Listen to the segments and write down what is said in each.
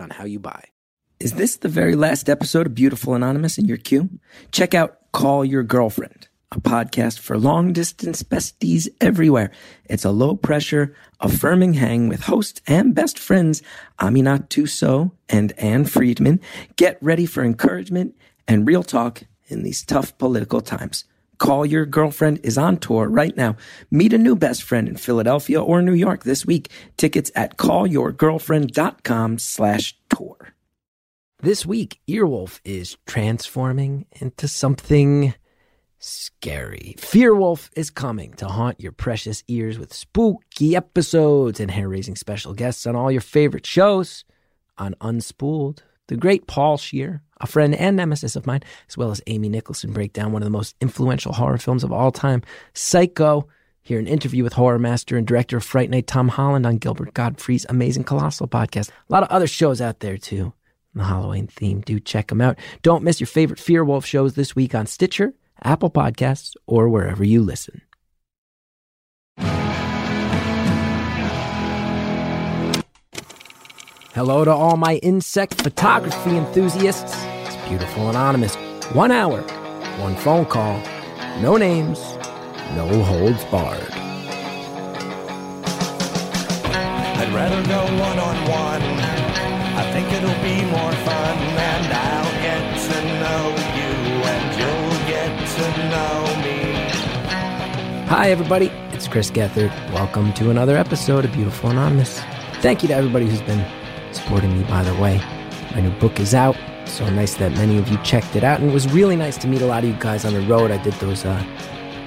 on how you buy. Is this the very last episode of Beautiful Anonymous in your queue? Check out Call Your Girlfriend, a podcast for long distance besties everywhere. It's a low pressure, affirming hang with host and best friends Aminatou Sow and Ann Friedman. Get ready for encouragement and real talk in these tough political times. Call Your Girlfriend is on tour right now. Meet a new best friend in Philadelphia or New York this week. Tickets at callyourgirlfriend.com slash tour. This week, Earwolf is transforming into something scary. Fearwolf is coming to haunt your precious ears with spooky episodes and hair-raising special guests on all your favorite shows on Unspooled. The great Paul Scheer, a friend and nemesis of mine, as well as Amy Nicholson, break down one of the most influential horror films of all time, Psycho. Hear an interview with horror master and director of Fright Night, Tom Holland, on Gilbert Gottfried's Amazing Colossal podcast. A lot of other shows out there, too. The Halloween theme. Do check them out. Don't miss your favorite Fearwolf shows this week on Stitcher, Apple Podcasts, or wherever you listen. Hello to all my insect photography enthusiasts. It's Beautiful Anonymous. One hour, one phone call, no names, no holds barred. I'd rather go one on one. I think it'll be more fun, and I'll get to know you, and you'll get to know me. Hi, everybody. It's Chris Gethard. Welcome to another episode of Beautiful Anonymous. Thank you to everybody who's been supporting me, by the way. My new book is out. So nice that many of you checked it out. And it was really nice to meet a lot of you guys on the road. I did those uh,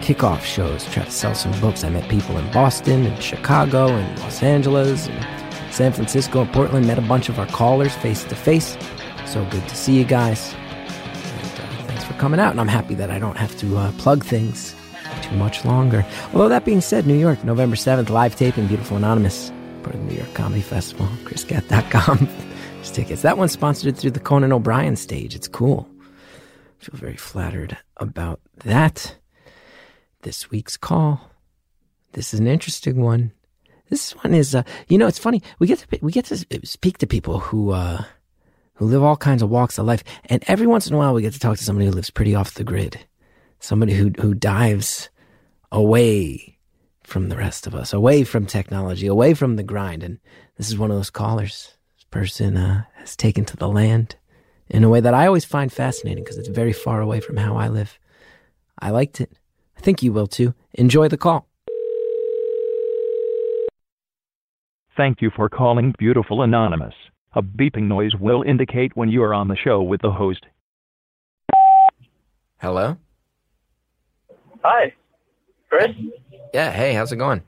kickoff shows, try to sell some books. I met people in Boston and Chicago and Los Angeles and San Francisco and Portland. Met a bunch of our callers face to face. So good to see you guys. And, uh, thanks for coming out. And I'm happy that I don't have to uh, plug things too much longer. Although that being said, New York, November 7th, live taping, Beautiful Anonymous, the New York Comedy Festival, chrisgeth.com. There's tickets. That one's sponsored through the Conan O'Brien stage. It's cool. I feel very flattered about that. This week's call. This is an interesting one. This one is, uh, you know, it's funny. We get to we get to speak to people who uh, who live all kinds of walks of life, and every once in a while we get to talk to somebody who lives pretty off the grid, somebody who who dives away from the rest of us, away from technology, away from the grind. And this is one of those callers. This person uh, has taken to the land in a way that I always find fascinating because it's very far away from how I live. I liked it. I think you will too. Enjoy the call. Thank you for calling Beautiful Anonymous. A beeping noise will indicate when you are on the show with the host. Hello? Hi, Chris. Yeah, hey, how's it going?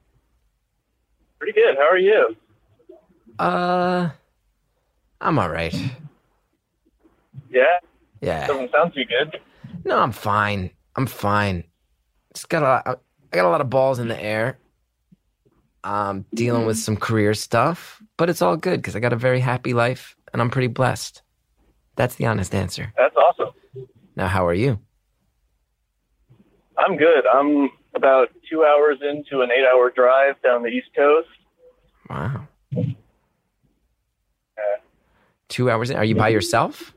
Pretty good. How are you? Uh, I'm all right. Yeah, Yeah. doesn't sound too good. No, I'm fine. I'm fine. Just got a lot, I got a lot of balls in the air. I'm dealing with some career stuff, but it's all good because I got a very happy life and I'm pretty blessed. That's the honest answer. That's awesome. Now, how are you? I'm good. I'm about two hours into an eight-hour drive down the East Coast. Wow. Yeah. Two hours in. Are you by yourself?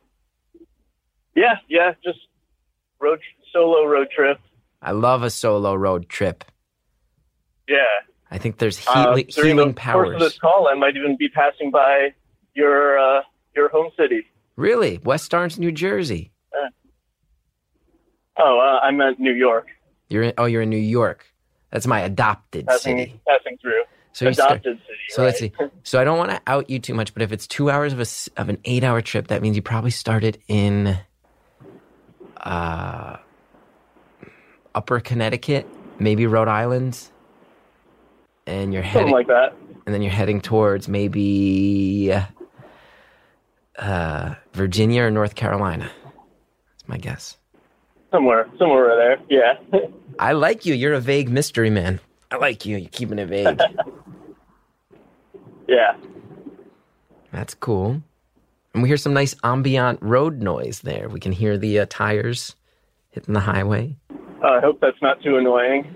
Yeah, yeah, just road solo road trip. I love a solo road trip. Yeah. I think there's Uh, healing, during healing the course of powers. this call, I might even be passing by your uh, your home city. Really? West Orange, New Jersey. Oh, uh, I meant New York. You're in, oh, you're in New York. That's my adopted Passing city. passing through. So you start- Adopted city. So right? let's see. So I don't want to out you too much, but if it's two hours of a of an eight hour trip, that means you probably started in uh, Upper Connecticut, maybe Rhode Island, and you're heading Something like that. and then you're heading towards maybe uh, Virginia or North Carolina. That's my guess. Somewhere, somewhere there. Yeah. I like you. You're a vague mystery man. I like you. You're keeping it vague. yeah. That's cool. And we hear some nice ambient road noise there. We can hear the uh, tires hitting the highway. Uh, I hope that's not too annoying.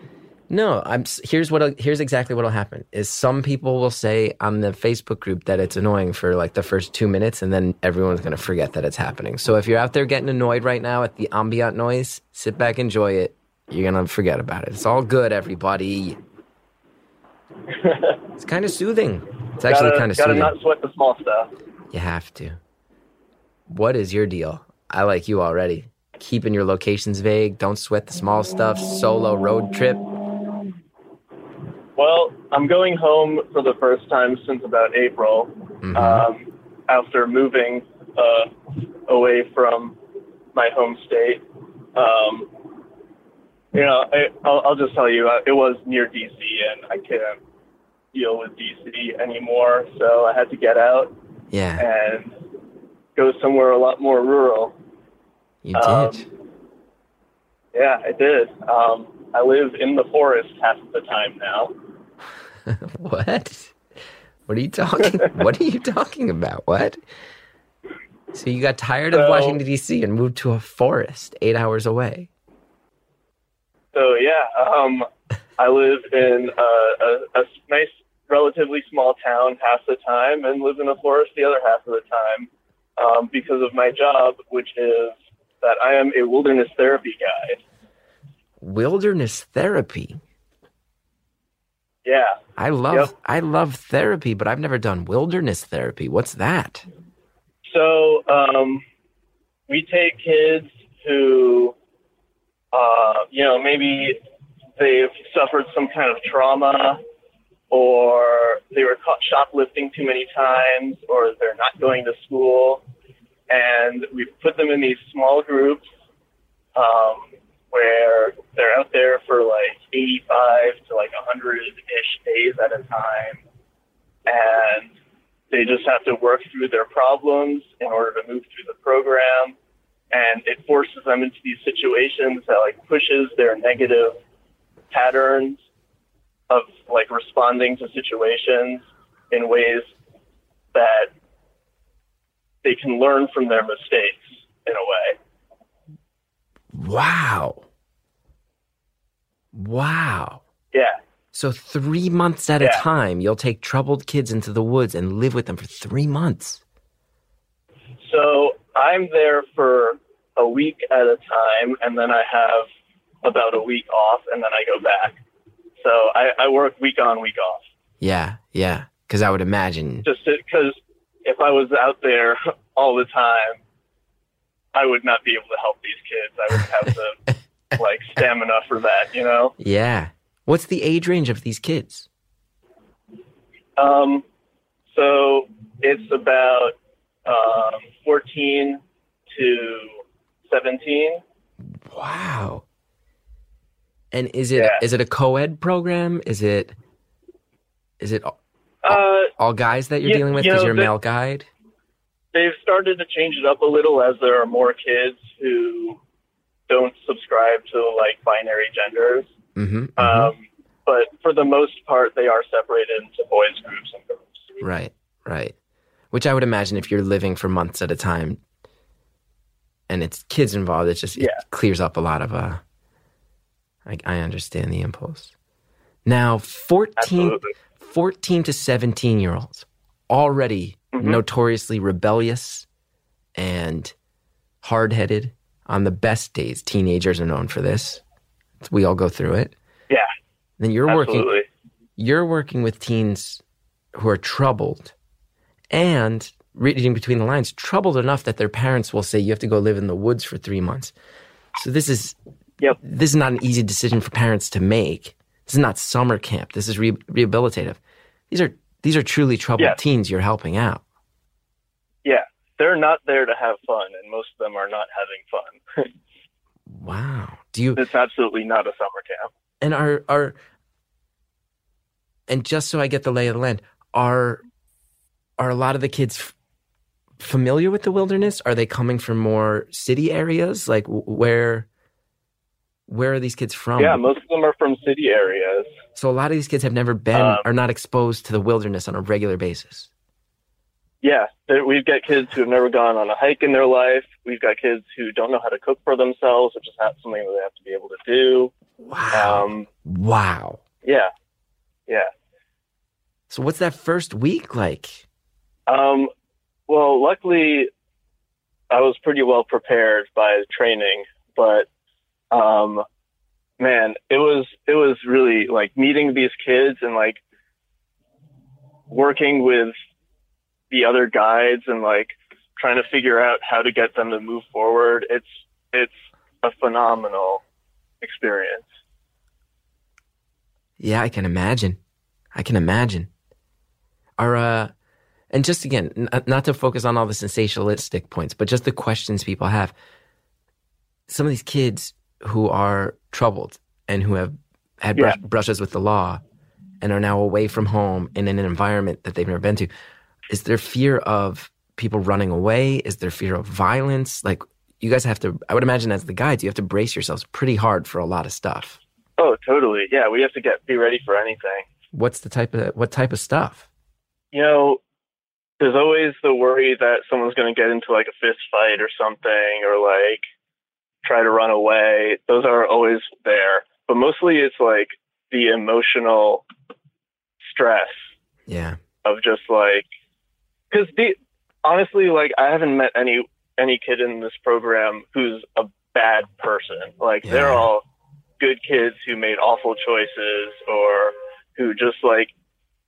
No, I'm. Here's what. Here's exactly what'll happen. Is some people will say on the Facebook group that it's annoying for like the first two minutes, and then everyone's gonna forget that it's happening. So if you're out there getting annoyed right now at the ambient noise, sit back, enjoy it. You're gonna forget about it. It's all good, everybody. it's kind of soothing. It's actually gotta, kind of gotta soothing. not sweat the small stuff. You have to. What is your deal? I like you already. Keeping your locations vague. Don't sweat the small stuff. Solo road trip. Well, I'm going home for the first time since about April, Mhm. um, after moving uh, away from my home state. Um, you know, I, I'll, I'll just tell you, uh, it was near DC, and I couldn't deal with DC anymore, so I had to get out yeah, and go somewhere a lot more rural. you did. um, Yeah, I did. Um, I live in the forest half of the time now. what? What are you talking? what are you talking about? What? So you got tired of So- Washington D.C. and moved to a forest eight hours away. So yeah, um, I live in a, a, a nice, relatively small town half the time, and live in a forest the other half of the time, um, because of my job, which is that I am a wilderness therapy guide. Wilderness therapy. Yeah, I love Yep. I love therapy, but I've never done wilderness therapy. What's that? So um, we take kids who, uh, you know, maybe they've suffered some kind of trauma, or they were caught shoplifting too many times, or they're not going to school, and we put them in these small groups um, where they're out there for like 85 to like 100-ish days at a time, and they just have to work through their problems in order to move through the program. And it forces them into these situations that like pushes their negative patterns of like responding to situations in ways that they can learn from their mistakes in a way. Wow. Wow. yeah So three months at a time, you'll take troubled kids into the woods and live with them for three months. so i'm there for a week at a time and then i have about a week off and then i go back so i, I work week on week off Yeah, yeah. Because I would imagine. just because if I was out there all the time, I would not be able to help these kids. I would have the like stamina for that, you know. Yeah. What's the age range of these kids? Um, so it's about um, 14 to 17. Wow. And is it is Yeah. it a co-ed program? Is it is it all, Uh, all guys that you're dealing with you because know, you're a male guide? they've started to change it up a little as there are more kids who don't subscribe to like binary genders. Mm-hmm. Um, but for the most part, they are separated into boys groups and girls. Right, right. Which I would imagine if you're living for months at a time and it's kids involved, it just it clears up a lot of uh I, I understand the impulse. Now 14, Absolutely. 14 to 17 year olds already Mm-hmm. notoriously rebellious and hard headed on the best days. Teenagers are known for this. We all go through it. Yeah, Then you're working absolutely. you're working with teens who are troubled and reading between the lines troubled enough that their parents will say you have to go live in the woods for three months so this is Yep. this is not an easy decision for parents to make this is not summer camp this is re- rehabilitative these are these are truly troubled Yes. teens you're helping out they're not there to have fun, and most of them are not having fun. wow do you it's absolutely not a summer camp. and are are and just so I get the lay of the land, are are a lot of the kids f- familiar with the wilderness? Are they coming from more city areas? Like w- where where are these kids from? Yeah, most of them are from city areas. so a lot of these kids have never been Um, are not exposed to the wilderness on a regular basis. Yeah, we've got kids who have never gone on a hike in their life. We've got kids who don't know how to cook for themselves, which is not something that they have to be able to do. Wow. Um, wow. yeah, yeah. So what's that first week like? Um, well, luckily, I was pretty well prepared by training, but um, man, it was it was really like meeting these kids and like working with the other guides and like trying to figure out how to get them to move forward. It's it's a phenomenal experience. Yeah, I can imagine. I can imagine. Are uh and just again, n- not to focus on all the sensationalistic points, but just the questions people have. Some of these kids who are troubled and who have had brush, brushes with the law and are now away from home and in an environment that they've never been to, is there fear of people running away? Is there fear of violence? Like you guys have to, I would imagine as the guides, you have to brace yourselves pretty hard for a lot of stuff. Oh, totally. Yeah, we have to get be ready for anything. What's the type of what type of stuff? you know, there's always the worry that someone's going to get into like a fist fight or something or like try to run away. Those are always there. But mostly it's like the emotional stress Yeah. of just like, because the honestly, like I haven't met any any kid in this program who's a bad person. Like they're all good kids who made awful choices or who just like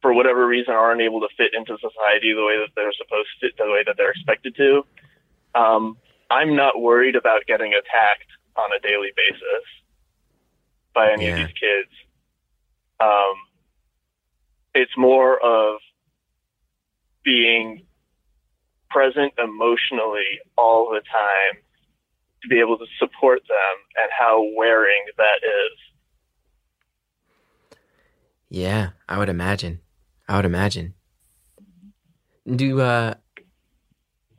for whatever reason aren't able to fit into society the way that they're supposed to, the way that they're expected to. Um, I'm not worried about getting attacked on a daily basis by any Yeah. of these kids. Um, it's more of being present emotionally all the time to be able to support them and how wearing that is. Yeah, I would imagine. I would imagine. Do uh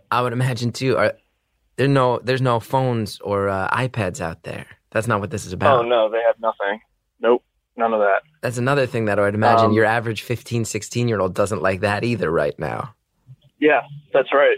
I would imagine too are there no there's no phones or uh, iPads out there. That's not what this is about. Oh no, they have nothing. Nope, none of that. That's another thing that I would imagine Um, your average 15, 16 year old doesn't like that either right now. Yeah, that's right.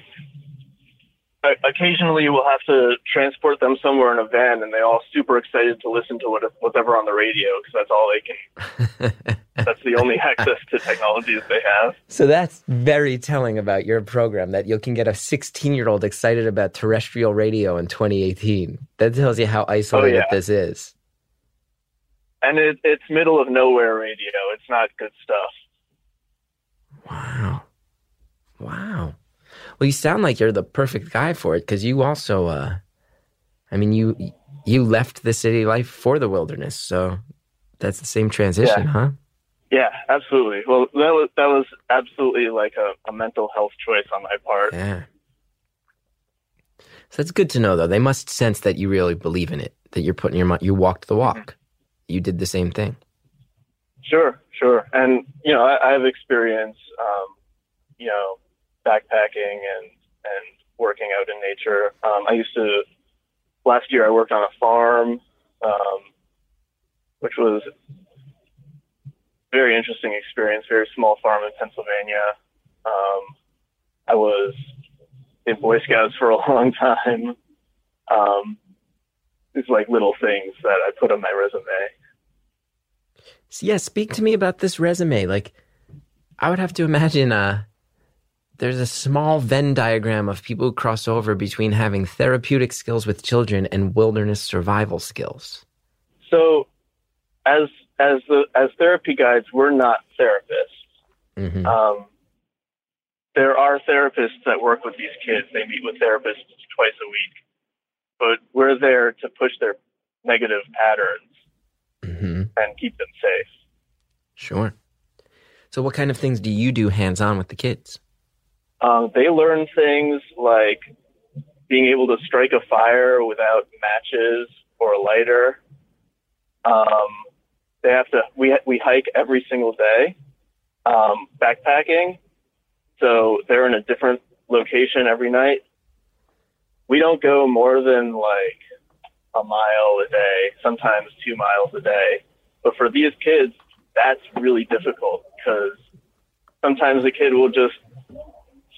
O- Occasionally, we'll have to transport them somewhere in a van, and they're all super excited to listen to what, whatever on the radio because that's all they can. That's the only access to technology that they have. so that's very telling about your program that you can get a 16 year old excited about terrestrial radio in 2018. That tells you how isolated yeah. this is. And it, it's middle of nowhere radio. It's not good stuff. Wow. Wow. Well, you sound like you're the perfect guy for it because you also, uh, I mean, you you left the city life for the wilderness, so that's the same transition, Yeah. huh? Yeah, absolutely. Well, that was that was absolutely like a, a mental health choice on my part. Yeah. So that's good to know, though. They must sense that you really believe in it, that you're putting your mind, you walked the walk. You did the same thing. Sure, sure. And you know, I, have experience, um, you know, backpacking and and working out in nature. Um, I used to last year. I worked on a farm, um, which was very interesting experience. Very small farm in Pennsylvania. Um, I was in Boy Scouts for a long time. Um, it's like little things that I put on my resume. Yeah, speak to me about this resume. Like, I would have to imagine uh, there's a small Venn diagram of people who cross over between having therapeutic skills with children and wilderness survival skills. So, as as the as therapy guides, we're not therapists. hmm Um, there are therapists that work with these kids. They meet with therapists twice a week, but we're there to push their negative patterns and keep them safe. Sure. So, what kind of things do you do hands on with the kids? Um, they learn things like being able to strike a fire without matches or a lighter. Um, they have to. We we hike every single day, um, backpacking. So they're in a different location every night, we don't go more than like a mile a day, sometimes two miles a day. But for these kids, that's really difficult because sometimes a kid will just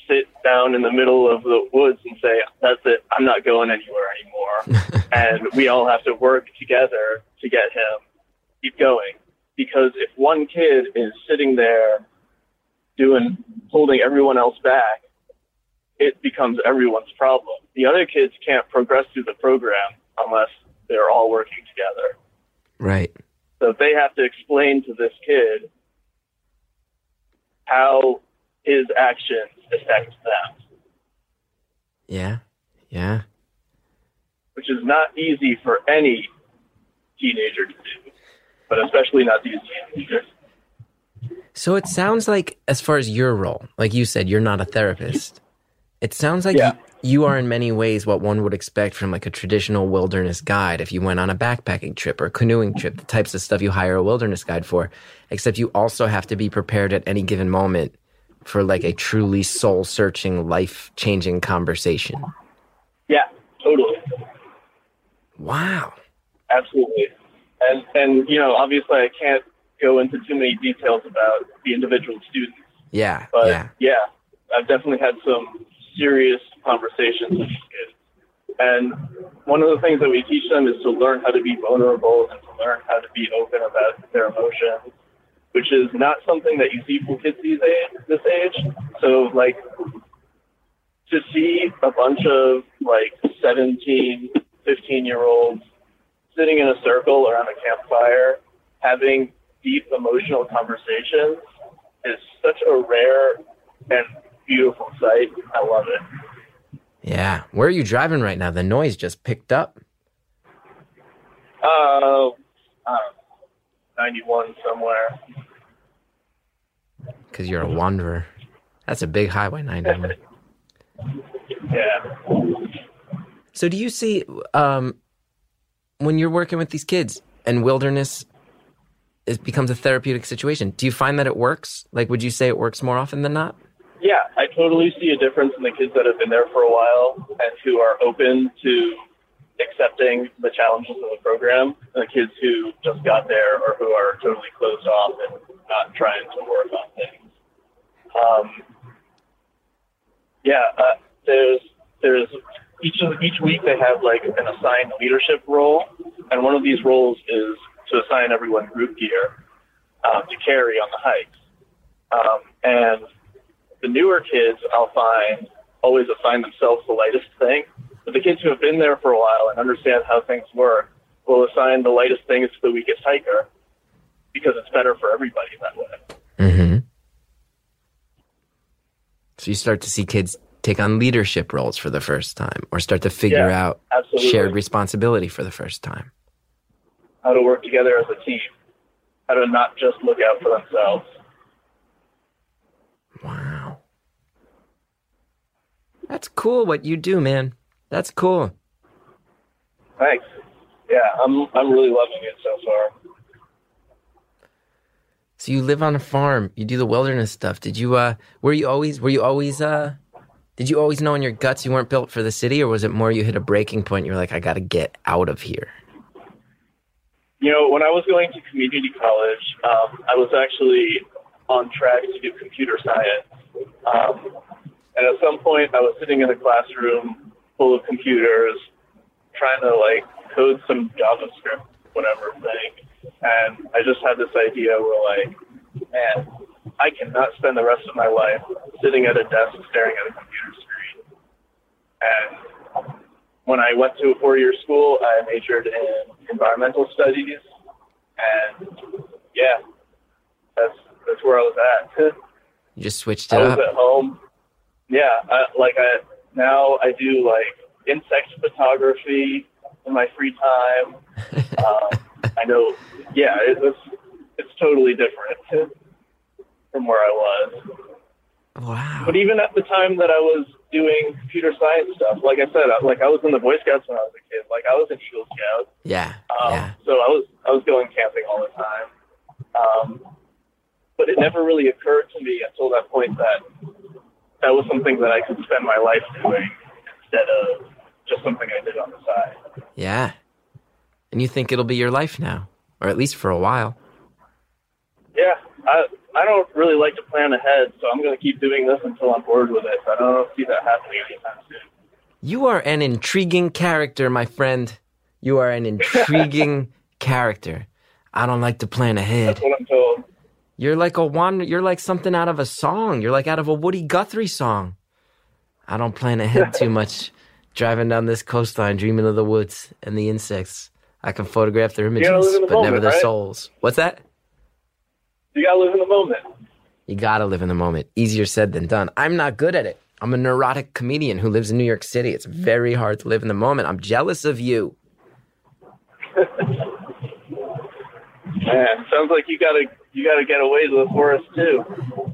sit down in the middle of the woods and say, "That's it, I'm not going anywhere anymore." and we all have to work together to get him keep going. Because if one kid is sitting there doing holding everyone else back, it becomes everyone's problem. The other kids can't progress through the program unless they're all working together. Right. So they have to explain to this kid how his actions affect them, Yeah. Yeah. which is not easy for any teenager to do, but especially not these teenagers. So it sounds like, as far as your role, like you said, you're not a therapist. It sounds like Yeah. you, are, in many ways, what one would expect from like a traditional wilderness guide if you went on a backpacking trip or canoeing trip, the types of stuff you hire a wilderness guide for. Except you also have to be prepared at any given moment for like a truly soul searching, life changing conversation. Yeah, totally. Wow. Absolutely. And and you know, obviously I can't go into too many details about the individual students, Yeah. but yeah. yeah, I've definitely had some serious conversations with kids. And one of the things that we teach them is to learn how to be vulnerable and to learn how to be open about their emotions, which is not something that you see from kids these age, this age. So like to see a bunch of like 17, 15 year olds sitting in a circle around a campfire having deep emotional conversations is such a rare and beautiful sight. I love it. Yeah. Where are you driving right now? The noise just picked up. Uh, I don't know, 91 somewhere. Because you're a wanderer. That's a big highway 91. Yeah. so do you see um, when you're working with these kids and wilderness it becomes a therapeutic situation do you find that it works like would you say it works more often than not Yeah, I totally see a difference in the kids that have been there for a while and who are open to accepting the challenges of the program, and the kids who just got there or who are totally closed off and not trying to work on things. Um, yeah, uh, there's there's each of each week they have like an assigned leadership role, and one of these roles is to assign everyone group gear um, to carry on the hikes. Um, and the newer kids, I'll find, always assign themselves the lightest thing. But the kids who have been there for a while and understand how things work will assign the lightest things to the weakest hiker because it's better for everybody that way. mm-hmm. so you start to see kids take on leadership roles for the first time or start to figure Yeah, out absolutely. shared responsibility for the first time How to work together as a team. How to not just look out for themselves. wow that's cool what you do man that's cool Thanks. Yeah, I'm I'm really loving it so far. So you live on a farm. You do the wilderness stuff. Did you uh were you always were you always uh did you always know in your guts you weren't built for the city or was it more you hit a breaking point you're like I got to get out of here? You know, when I was going to community college, um, I was actually on track to do computer science. Um, and at some point, I was sitting in a classroom full of computers, trying to like code some JavaScript, whatever thing. And I just had this idea where like, man, I cannot spend the rest of my life sitting at a desk staring at a computer screen. And when I went to a four-year school, I majored in environmental studies, and yeah, that's that's where I was at. You just switched it I was up. at home. Yeah, I, like I now I do like insect photography in my free time. um, I know, yeah, it, it's it's totally different from where I was. Wow. But even at the time that I was doing computer science stuff, like I said, I, like I was in the Boy Scouts when I was a kid. Like I was an Eagle Scout. Yeah. Um, yeah. So I was I was going camping all the time. Um, but it never really occurred to me until that point that that was something that I could spend my life doing instead of just something I did on the side. Yeah. And you think it'll be your life now, or at least for a while. Yeah, I I don't really like to plan ahead, so I'm going to keep doing this until I'm bored with it. I don't see that happening anytime soon. You are an intriguing character, my friend. You are an intriguing character. I don't like to plan ahead. That's what I'm told. You're like a wander. You're like something out of a song. You're like out of a Woody Guthrie song. I don't plan ahead too much. Driving down this coastline, dreaming of the woods and the insects. I can photograph their images, gotta the but never moment, their right? souls. What's that? You got to live in the moment. You gotta live in the moment. Easier said than done. I'm not good at it. I'm a neurotic comedian who lives in New York City. It's very hard to live in the moment. I'm jealous of you. Man, sounds like you got to you got to get away to the forest too.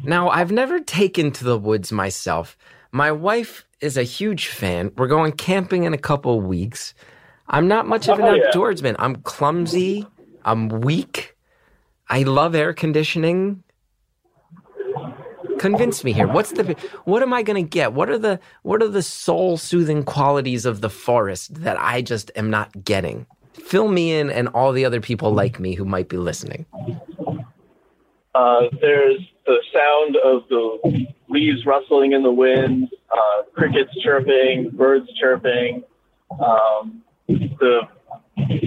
Now, I've never taken to the woods myself. My wife is a huge fan. We're going camping in a couple weeks. I'm not much of an Oh, yeah. outdoorsman. I'm clumsy. I'm weak. I love air conditioning. Convince me here. What's the what am I going to get? What are the what are the soul-soothing qualities of the forest that I just am not getting? Fill me in and all the other people like me who might be listening. Uh, there's the sound of the leaves rustling in the wind, uh, crickets chirping, birds chirping, um, the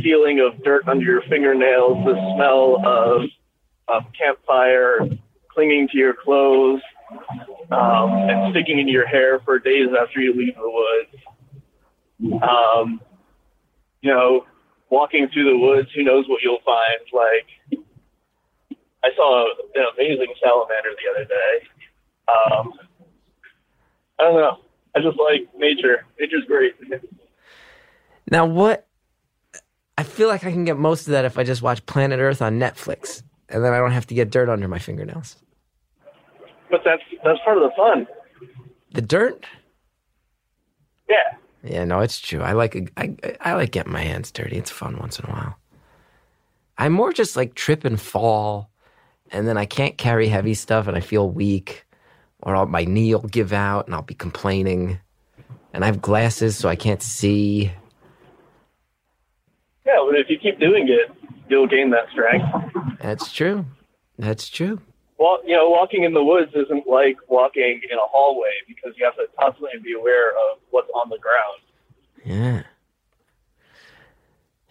feeling of dirt under your fingernails, the smell of, of campfire clinging to your clothes um, and sticking in your hair for days after you leave the woods. Um, you know, walking through the woods, who knows what you'll find? Like, I saw an amazing salamander the other day. Um, I don't know. I just like nature. Nature's great. Now, what? I feel like I can get most of that if I just watch Planet Earth on Netflix, and then I don't have to get dirt under my fingernails. But that's that's part of the fun. The dirt? Yeah. Yeah, no, it's true. I like I I like getting my hands dirty. It's fun once in a while. I'm more just like trip and fall, and then I can't carry heavy stuff, and I feel weak, or I'll, my knee will give out, and I'll be complaining. And I have glasses, so I can't see. Yeah, but if you keep doing it, you'll gain that strength. That's true. That's true. Well, you know, walking in the woods isn't like walking in a hallway because you have to constantly be aware of what's on the ground. Yeah.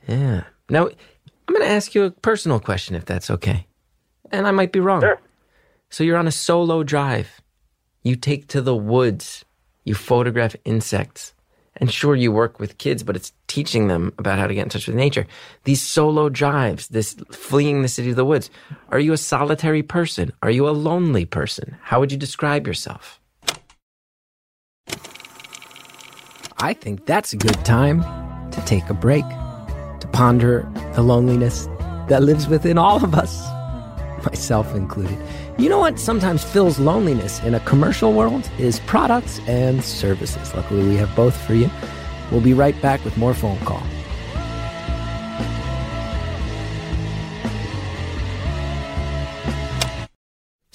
Yeah. Now, I'm going to ask you a personal question if that's okay. And I might be wrong. Sure. So you're on a solo drive. You take to the woods. You photograph insects. And sure, you work with kids, but it's teaching them about how to get in touch with nature. These solo drives, this fleeing the city of the woods. Are you a solitary person? Are you a lonely person? How would you describe yourself? I think that's a good time to take a break, to ponder the loneliness that lives within all of us, myself included. You know what sometimes fills loneliness in a commercial world is products and services. Luckily, we have both for you. We'll be right back with more phone call.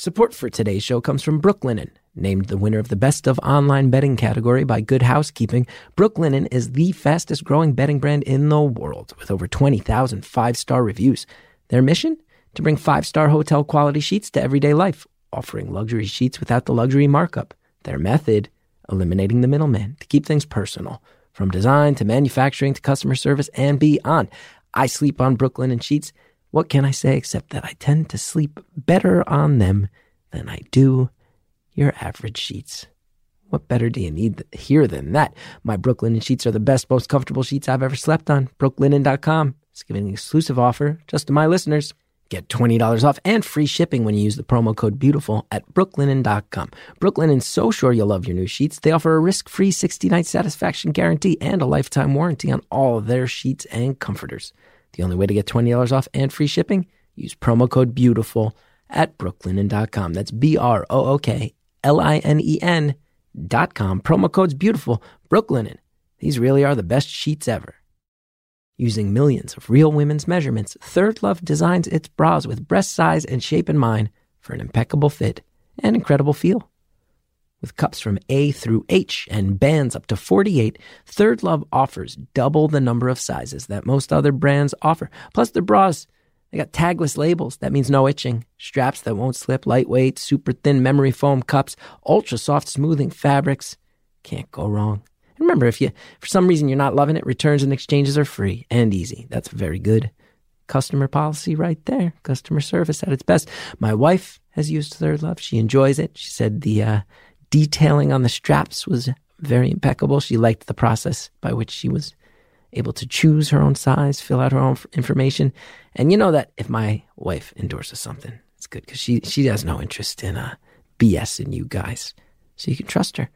Support for today's show comes from Brooklinen. Named the winner of the Best of Online Bedding category by Good Housekeeping, Brooklinen is the fastest growing bedding brand in the world with over 20,000 five star reviews. Their mission? To bring five star hotel quality sheets to everyday life, offering luxury sheets without the luxury markup. Their method? Eliminating the middleman to keep things personal, from design to manufacturing to customer service and beyond. I sleep on Brooklinen sheets. What can I say except that I tend to sleep better on them than I do your average sheets. What better do you need here than that? My Brooklinen sheets are the best, most comfortable sheets I've ever slept on. Brooklinen.com is giving an exclusive offer just to my listeners. Get $20 off and free shipping when you use the promo code BEAUTIFUL at brooklinen.com. Brooklinen's so sure you'll love your new sheets. They offer a risk-free 60-night satisfaction guarantee and a lifetime warranty on all their sheets and comforters. The only way to get $20 off and free shipping, use promo code BEAUTIFUL at brooklinen.com. That's B-R-O-O-K L-I-N-E-N dot com. Promo code's beautiful. Brooklinen. These really are the best sheets ever. Using millions of real women's measurements, Third Love designs its bras with breast size and shape in mind for an impeccable fit and incredible feel. With cups from A through H and bands up to 48, Third Love offers double the number of sizes that most other brands offer. Plus, their bras, they got tagless labels. That means no itching. Straps that won't slip, lightweight, super thin memory foam cups, ultra soft smoothing fabrics. Can't go wrong. And remember, if you, for some reason you're not loving it, returns and exchanges are free and easy. That's very good customer policy right there. Customer service at its best. My wife has used Third Love. She enjoys it. She said the uh, detailing on the straps was very impeccable. She liked the process by which she was able to choose her own size, fill out her own information. And you know that if my wife endorses something, it's good because she, she has no interest in uh, BS in you guys so you can trust her.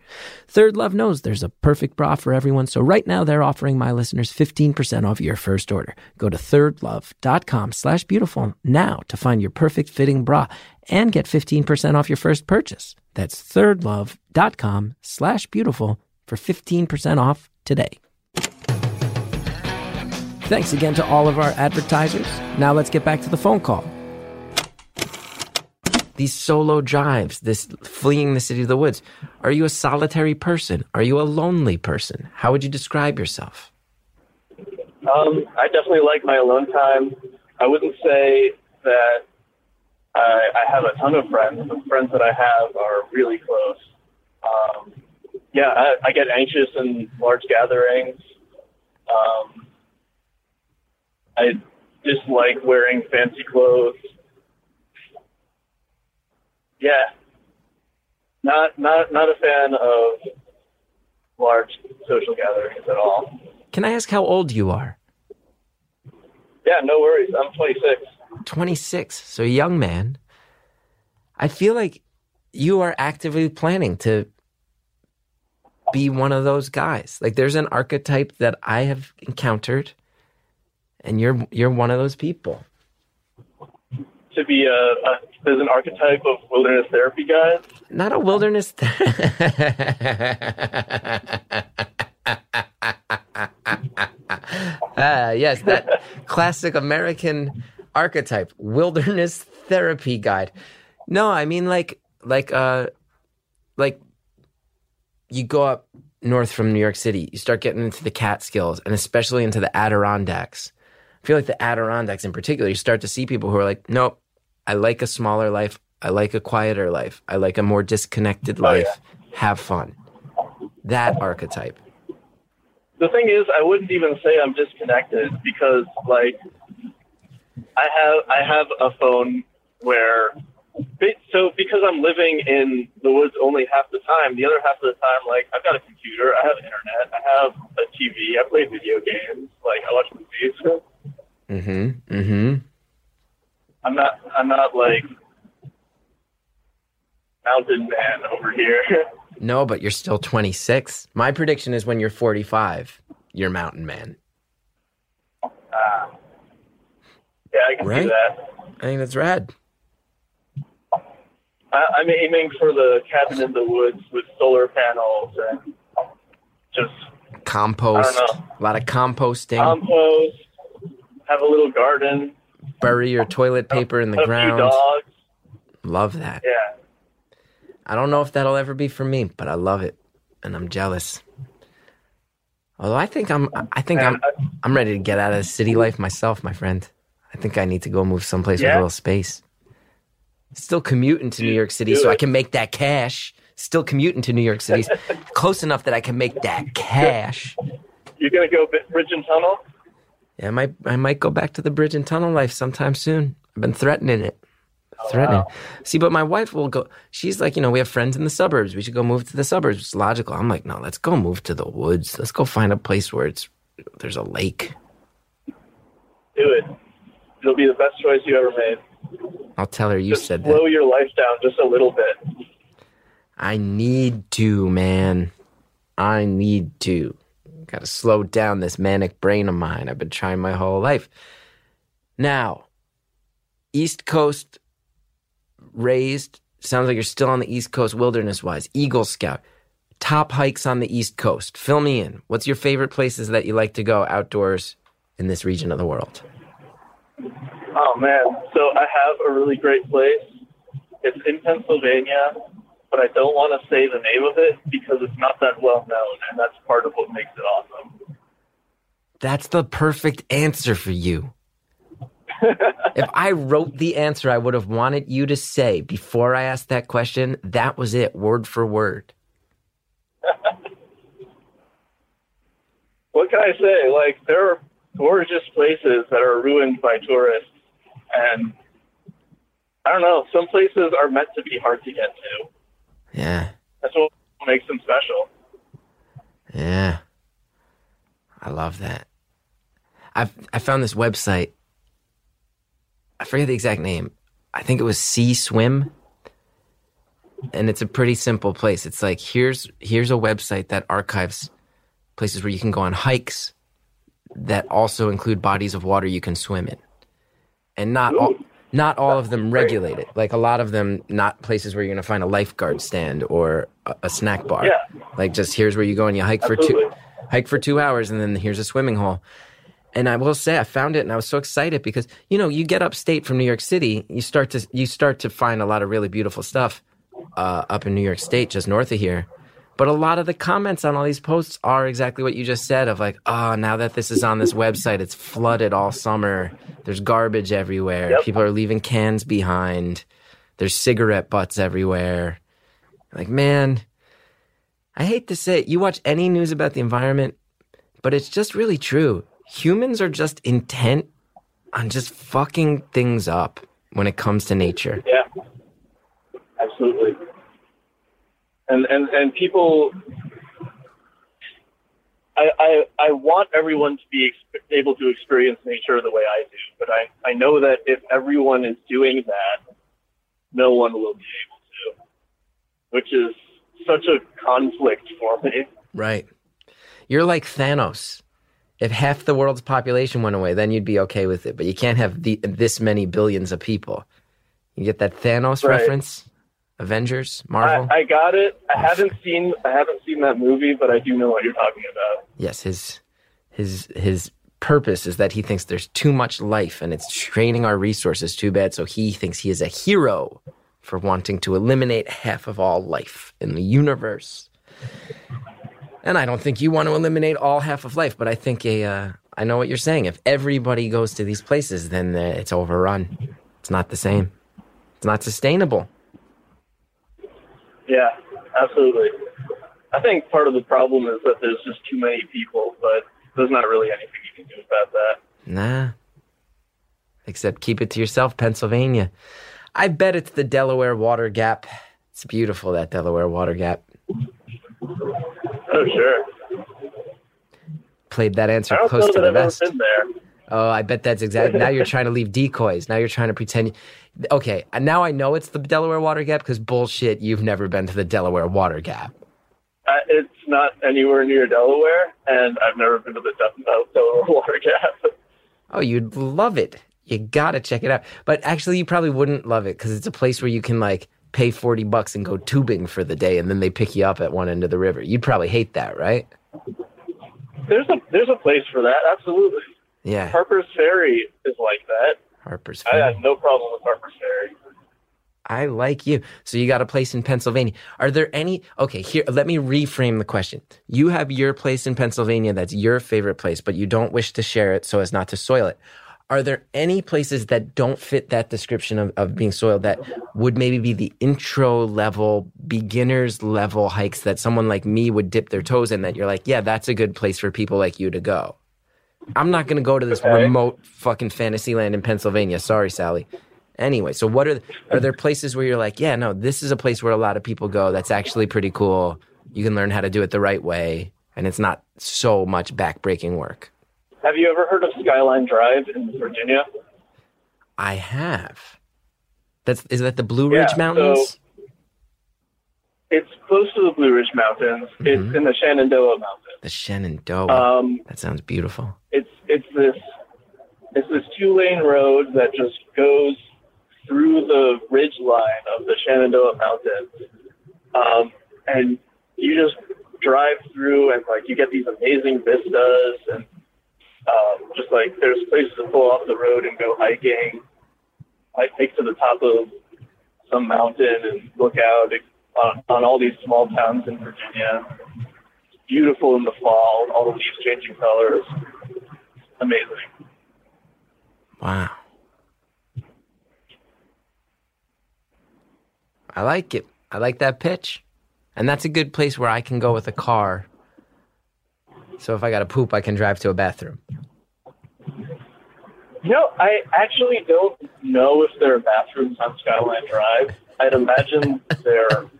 Third Love knows there's a perfect bra for everyone, so right now they're offering my listeners 15% off your first order. Go to thirdlove.com slash beautiful now to find your perfect fitting bra and get 15% off your first purchase. That's thirdlove.com slash beautiful for 15% off today. Thanks again to all of our advertisers. Now let's get back to the phone call these solo drives, this fleeing the city of the woods. Are you a solitary person? Are you a lonely person? How would you describe yourself? Um, I definitely like my alone time. I wouldn't say that I, I have a ton of friends. The friends that I have are really close. Um, yeah, I, I get anxious in large gatherings. Um, I dislike wearing fancy clothes yeah, not not not a fan of large social gatherings at all. Can I ask how old you are? Yeah, no worries. I'm 26. 26, so young man. I feel like you are actively planning to be one of those guys. Like there's an archetype that I have encountered and you're you're one of those people. To be a, a there's an archetype of wilderness therapy guys. Not a wilderness. Th- ah, yes, that classic American archetype, wilderness therapy guide. No, I mean like like uh like you go up north from New York City, you start getting into the Catskills and especially into the Adirondacks. I feel like the Adirondacks in particular, you start to see people who are like, nope, I like a smaller life. I like a quieter life. I like a more disconnected life. Oh, yeah. Have fun. That archetype. The thing is, I wouldn't even say I'm disconnected because, like, I have I have a phone where, so because I'm living in the woods only half the time, the other half of the time, like, I've got a computer, I have internet, I have a TV, I play video games, like, I watch movies. Mm-hmm. Mm-hmm. I'm not I'm not like mountain man over here. no, but you're still 26. My prediction is when you're 45, you're mountain man. Uh, yeah, I can right? see that. I think that's rad. I, I'm aiming for the cabin in the woods with solar panels and just compost. A lot of composting. Compost. Have a little garden bury your toilet paper in the a ground. Love that. Yeah. I don't know if that'll ever be for me, but I love it, and I'm jealous. Although I think I'm, I think I'm, I'm ready to get out of city life myself, my friend. I think I need to go move someplace yeah. with a little space. Still commuting to New York City so I can make that cash. Still commuting to New York City, close enough that I can make that cash. You're gonna go bridge and tunnel? Yeah, I might I might go back to the bridge and tunnel life sometime soon. I've been threatening it. Oh, threatening. Wow. See, but my wife will go. She's like, you know, we have friends in the suburbs. We should go move to the suburbs. It's logical. I'm like, no, let's go move to the woods. Let's go find a place where it's there's a lake. Do it. It'll be the best choice you ever made. I'll tell her you just said slow that. Slow your life down just a little bit. I need to, man. I need to. Got to slow down this manic brain of mine. I've been trying my whole life. Now, East Coast raised, sounds like you're still on the East Coast wilderness wise. Eagle Scout, top hikes on the East Coast. Fill me in. What's your favorite places that you like to go outdoors in this region of the world? Oh, man. So I have a really great place. It's in Pennsylvania. But I don't want to say the name of it because it's not that well known, and that's part of what makes it awesome. That's the perfect answer for you. if I wrote the answer I would have wanted you to say before I asked that question, that was it, word for word. what can I say? Like, there are gorgeous places that are ruined by tourists, and I don't know, some places are meant to be hard to get to. Yeah. That's what makes them special. Yeah. I love that. I've I found this website. I forget the exact name. I think it was Sea Swim. And it's a pretty simple place. It's like here's here's a website that archives places where you can go on hikes that also include bodies of water you can swim in. And not all, not all of them regulated. Like a lot of them not places where you're going to find a lifeguard stand or a, a snack bar. Yeah. Like just here's where you go and you hike for two hike for 2 hours and then here's a swimming hole. And I will say I found it and I was so excited because you know, you get upstate from New York City, you start to you start to find a lot of really beautiful stuff uh, up in New York State just north of here. But a lot of the comments on all these posts are exactly what you just said of like, oh, now that this is on this website, it's flooded all summer. There's garbage everywhere. Yep. People are leaving cans behind. There's cigarette butts everywhere. Like, man, I hate to say it. You watch any news about the environment, but it's just really true. Humans are just intent on just fucking things up when it comes to nature. Yeah, absolutely. And and and people, I I, I want everyone to be ex- able to experience nature the way I do, but I I know that if everyone is doing that, no one will be able to, which is such a conflict for me. Right. You're like Thanos. If half the world's population went away, then you'd be okay with it. But you can't have the, this many billions of people. You get that Thanos Right. reference? Avengers, I, Marvel. I got it. I haven't seen I haven't seen that movie, but I do know what you're talking about. yes, his his his purpose is that he thinks there's too much life and it's draining our resources too bad. So he thinks he is a hero for wanting to eliminate half of all life in the universe. And I don't think you want to eliminate all half of life, but I think a uh, I know what you're saying. If everybody goes to these places, then uh, it's overrun. It's not the same. It's not sustainable. Yeah, absolutely. I think part of the problem is that there's just too many people, but there's not really anything you can do about that. Nah. Except keep it to yourself, Pennsylvania. I bet it's the Delaware Water Gap. It's beautiful, that Delaware Water Gap. Oh, sure. Played that answer close to that the vest. been there. Oh, I bet that's exactly. Now you're trying to leave decoys. Now you're trying to pretend. Okay, and now I know it's the Delaware Water Gap because bullshit, you've never been to the Delaware Water Gap. Uh, it's not anywhere near Delaware, and I've never been to the Del- Delaware Water Gap. Oh, you'd love it. You gotta check it out. But actually, you probably wouldn't love it because it's a place where you can like pay 40 bucks and go tubing for the day and then they pick you up at one end of the river. You'd probably hate that, right? There's a there's a place for that. Absolutely. Yeah. Harper's Ferry is like that. Harper's Ferry. I have no problem with Harper's Ferry. I like you. So you got a place in Pennsylvania. Are there any Okay, here let me reframe the question. You have your place in Pennsylvania that's your favorite place, but you don't wish to share it so as not to soil it. Are there any places that don't fit that description of, of being soiled that would maybe be the intro level, beginners level hikes that someone like me would dip their toes in that you're like, yeah, that's a good place for people like you to go? I'm not going to go to this Okay. remote fucking fantasy land in Pennsylvania. Sorry, Sally. Anyway, so what are are there places where you're like, yeah, no, this is a place where a lot of people go. That's actually pretty cool. You can learn how to do it the right way, and it's not so much backbreaking work. Have you ever heard of Skyline Drive in Virginia? I have. That's is that the Blue Ridge Yeah, Mountains? It's close to the Blue Ridge Mountains. Mhm. It's in the Shenandoah Mountains. The Shenandoah. Um, that sounds beautiful. it's it's this it's this two lane road that just goes through the ridge line of the Shenandoah Mountains, um, and you just drive through and like you get these amazing vistas and um, just like there's places to pull off the road and go hiking, like take to the top of some mountain and look out on, on all these small towns in Virginia. Beautiful in the fall, all the leaves changing colors. Amazing. Wow. I like it. I like that pitch. And that's a good place where I can go with a car. So if I got to poop, I can drive to a bathroom. You know, I actually don't know if there are bathrooms on Skyline Drive. I'd imagine there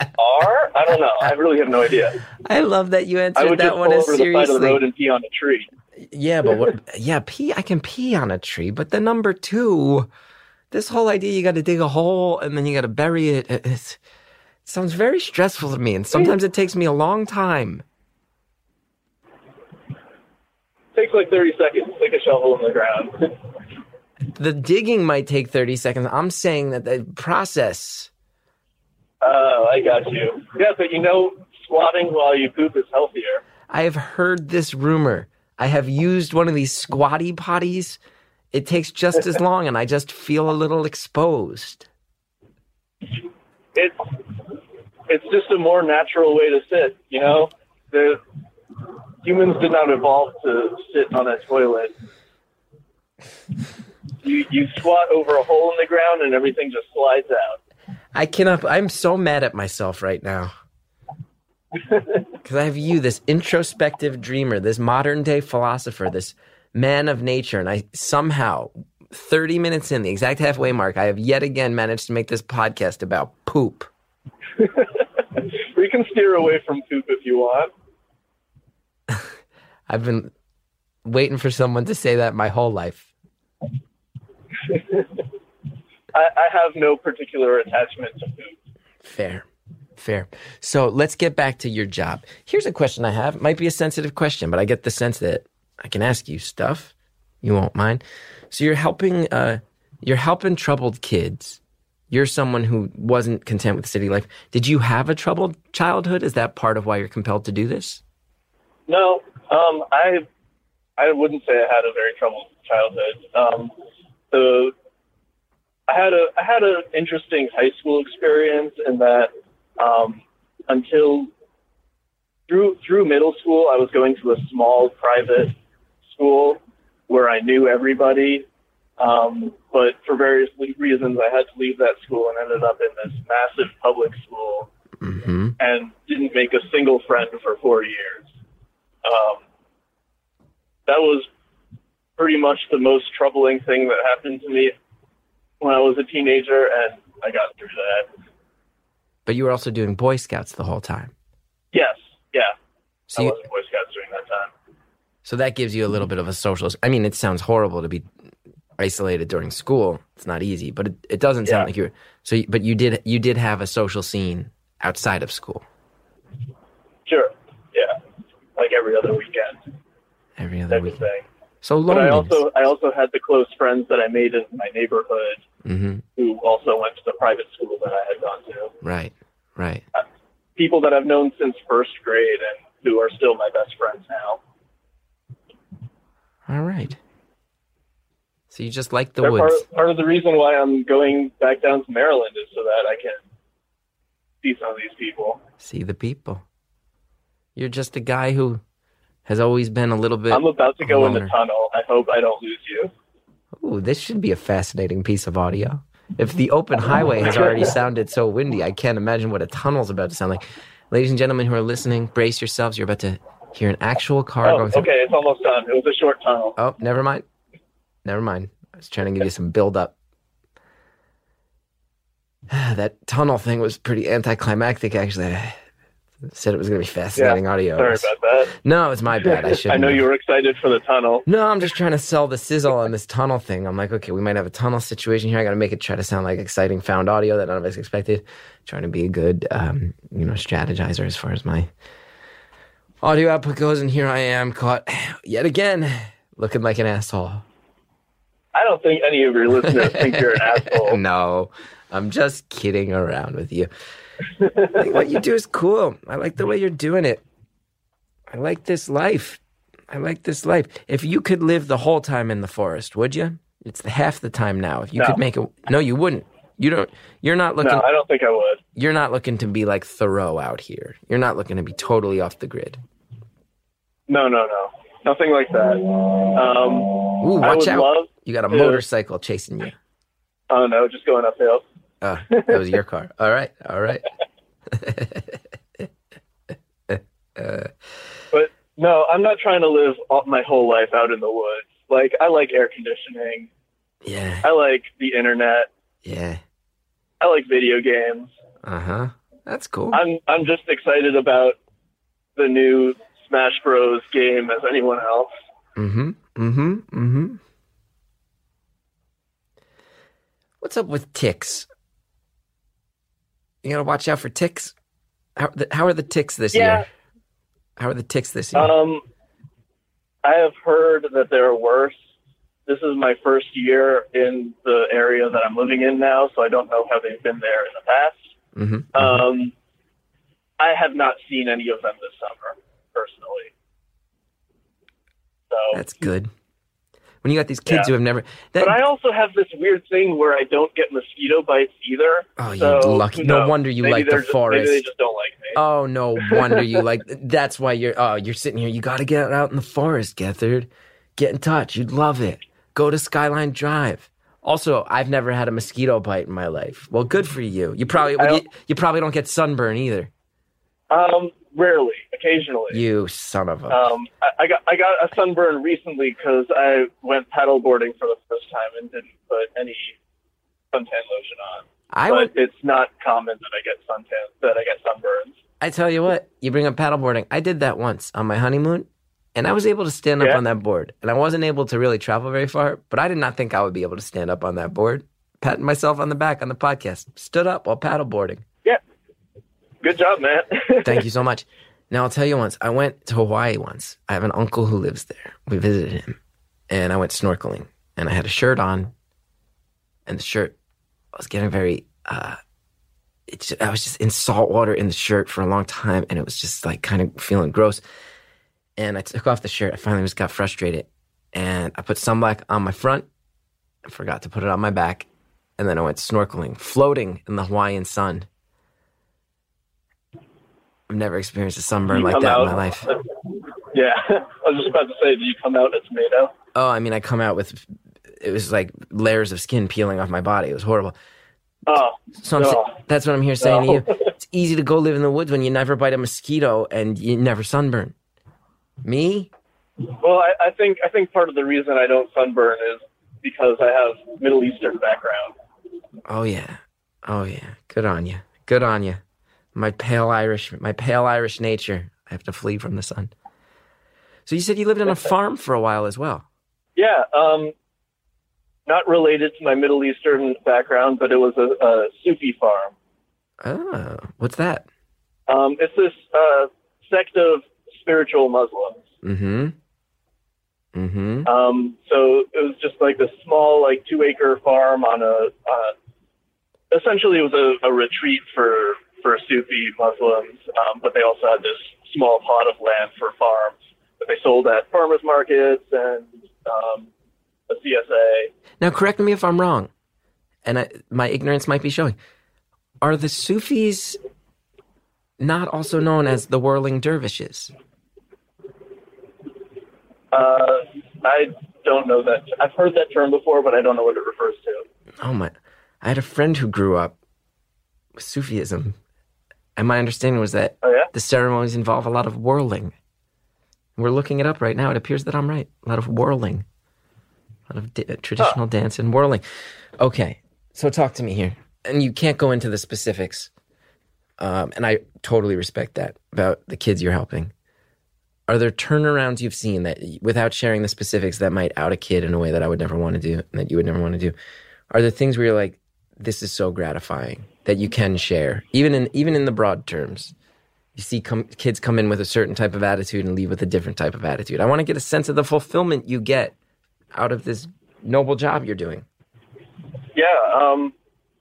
are. I don't know. I really have no idea. I love that you I answered would that just one as over the side of the seriously. road and pee on a tree. Yeah, but what? Yeah, pee. I can pee on a tree, but the number two, this whole idea you got to dig a hole and then you got to bury it. It, it sounds very stressful to me, and sometimes it takes me a long time. takes like 30 seconds. Stick a shovel in the ground. The digging might take thirty seconds. I'm saying that the process. Oh, I got you. Yeah, but you know, squatting while you poop is healthier. I have heard this rumor. I have used one of these squatty potties. It takes just as long, and I just feel a little exposed. It's it's just a more natural way to sit. You know, the humans did not evolve to sit on a toilet. You you squat over a hole in the ground and everything just slides out. I cannot. I'm so mad at myself right now. Because I have you, this introspective dreamer, this modern day philosopher, this man of nature, and I somehow, 30 minutes in, the exact halfway mark, I have yet again managed to make this podcast about poop. We can steer away from poop if you want. I've been waiting for someone to say that my whole life. I, I have no particular attachment to poop. Fair. Fair. So let's get back to your job. Here's a question I have. It might be a sensitive question, but I get the sense that I can ask you stuff. You won't mind. So you're helping uh you're helping troubled kids. You're someone who wasn't content with city life. Did you have a troubled childhood? Is that part of why you're compelled to do this? No, um, I I wouldn't say I had a very troubled childhood. Um, the I had a I had an interesting high school experience in that um, until through through middle school I was going to a small private school where I knew everybody. Um, but for various reasons, I had to leave that school and ended up in this massive public school Mm-hmm. and didn't make a single friend for four years. Um, that was pretty much the most troubling thing that happened to me when I was a teenager, and I got through that. But you were also doing Boy Scouts the whole time. Yes, yeah, So I you, was Boy Scouts during that time. So that gives you a little bit of a social. I mean, it sounds horrible to be isolated during school. It's not easy, but it, it doesn't sound Yeah. like you're. So, but you did you did have a social scene outside of school Sure, yeah, like every other weekend every other weekend. So But I also I also had the close friends that I made in my neighborhood hmm who also went to the private school that I had gone to. Right, right. People that I've known since first grade and who are still my best friends now. All right. So you just like the They're woods. part, part of the reason why I'm going back down to Maryland is so that I can see some of these people. See the people. You're just a guy who has always been a little bit. I'm about to go in the tunnel. I hope I don't lose you. Ooh, this should be a fascinating piece of audio. If the open highway has already sounded so windy, I can't imagine what a tunnel's about to sound like. Ladies and gentlemen who are listening, brace yourselves. You're about to hear an actual car Oh, going through. okay, it's almost done. It was a short tunnel. Oh, never mind. Never mind. I was trying to give you some build up. that tunnel thing was pretty anticlimactic, actually. Said it was going to be fascinating audio. Sorry about that. No, it's my bad. I should. I know you were excited for the tunnel. No, I'm just trying to sell the sizzle on this tunnel thing. I'm like, okay, we might have a tunnel situation here. I got to make it try to sound like exciting found audio that none of us expected. Trying to be a good, um, you know, strategizer as far as my audio output goes. And here I am caught yet again looking like an asshole. I don't think any of your listeners think you're an asshole. no, I'm just kidding around with you. I think what you do is cool. I like the way you're doing it. I like this life. I like this life. If you could live the whole time in the forest, would you? It's the half the time now. If you No. could make it, no, you wouldn't. You don't. You're not looking. No, I don't think I would. you're not looking to be like Thoreau out here. You're not looking to be totally off the grid. No, no, no, nothing like that. Um, Ooh, I watch would out! love. you got a to- motorcycle chasing you. Oh no, just going uphill. Uh, that was your car. All right, all right. But no, I'm not trying to live all, my whole life out in the woods. Like I like air conditioning. Yeah, I like the internet. yeah. I like video games. Uh huh. That's cool. I'm I'm just excited about the new Smash Bros. game as anyone else. Mm-hmm. Mm-hmm. Mm-hmm. What's up with ticks? You gotta watch out for ticks. How, the, how are the ticks this Yeah. year? How are the ticks this year? Um, I have heard that they're worse. This is my first year in the area that I'm living in now, so I don't know how they've been there in the past. mm-hmm. Um, I have not seen any of them this summer, personally. So, That's good. When you got these kids Yeah. who have never, that, but I also have this weird thing where I don't get mosquito bites either. oh, you so lucky. who No wonder you Maybe like the just- forest. Maybe they just don't like me. Oh no wonder you like that's why you're oh you're sitting here you got to get out in the forest Gethard get in touch you'd love it go to Skyline Drive also I've never had a mosquito bite in my life well good for you you probably well, you, you probably don't get sunburn either Um, rarely, occasionally. you son of a Um, I, I got I got a sunburn recently because I went paddleboarding for the first time and didn't put any suntan lotion on. I but would it's not common that I get suntan that I get sunburns. I tell you what you bring up paddleboarding I did that once on my honeymoon and I was able to stand up Yeah. on that board and I wasn't able to really travel very far but I did not think I would be able to stand up on that board patting myself on the back on the podcast stood up while paddleboarding Good job, man. Thank you so much. Now I'll tell you once. I went to Hawaii once. I have an uncle who lives there. We visited him, and I went snorkeling. And I had a shirt on, and the shirt I was getting very. uh it's I was just in salt water in the shirt for a long time, and it was just like kind of feeling gross. And I took off the shirt. I finally just got frustrated, and I put sunblock on my front. I forgot to put it on my back, and then I went snorkeling, floating in the Hawaiian sun. I've never experienced a sunburn You like that in my life. yeah, I was just about to say, do you come out a tomato? Oh, I mean, I come out with it was like layers of skin peeling off my body. It was horrible. Oh, So No. sa- that's what I'm here saying No. to you. It's easy to go live in the woods when you never bite a mosquito and you never sunburn. Me? well, I, I think I think part of the reason I don't sunburn is because I have Middle Eastern background. Oh yeah, oh yeah. Good on you. Good on you. My pale Irish, my pale Irish nature. I have to flee from the sun. So you said you lived on a farm for a while as well. Yeah, um, not related to my Middle Eastern background, but it was a, a Sufi farm. Oh, what's that? Um, it's this uh, sect of spiritual Muslims. Mm-hmm. Mm-hmm. Um, so it was just like this small, like two acre farm on a. Uh, essentially, it was a, a retreat for for Sufi Muslims, um, but they also had this small plot of land for farms that they sold at farmers markets and um, a CSA. Now, correct me if I'm wrong, and I, my ignorance might be showing. Are the Sufis not also known as the whirling dervishes? Uh, I don't know that. I've heard that term before, but I don't know what it refers to. Oh my! I had a friend who grew up with Sufism, and my understanding was that Oh yeah. the ceremonies involve a lot of whirling. We're looking it up right now. It appears that I'm right. A lot of whirling, a lot of da- traditional dance and whirling. Okay, so talk to me here, and you can't go into the specifics. Um, and I totally respect that about the kids you're helping. Are there turnarounds you've seen that, without sharing the specifics, that might out a kid in a way that I would never want to do, and that you would never want to do? Are there things where you're like, this is so gratifying that you can share, even in even in the broad terms? You see com- kids come in with a certain type of attitude and leave with a different type of attitude. I want to get a sense of the fulfillment you get out of this noble job you're doing. Yeah. Um,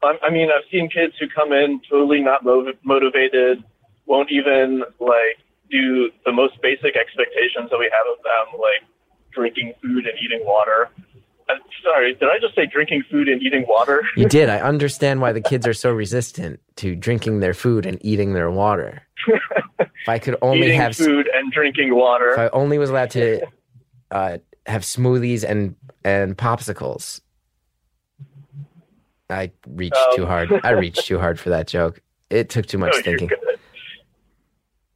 I, I mean, I've seen kids who come in totally not motiv- motivated, won't even like do the most basic expectations that we have of them, like drinking food and eating water. Sorry, did I just say drinking food and eating water? You did. I understand why the kids are so resistant to drinking their food and eating their water. if I could only eating have food and drinking water. if I only was allowed to uh, have smoothies and and popsicles. I reached Um. too hard. I reached too hard for that joke. It took too much No, thinking.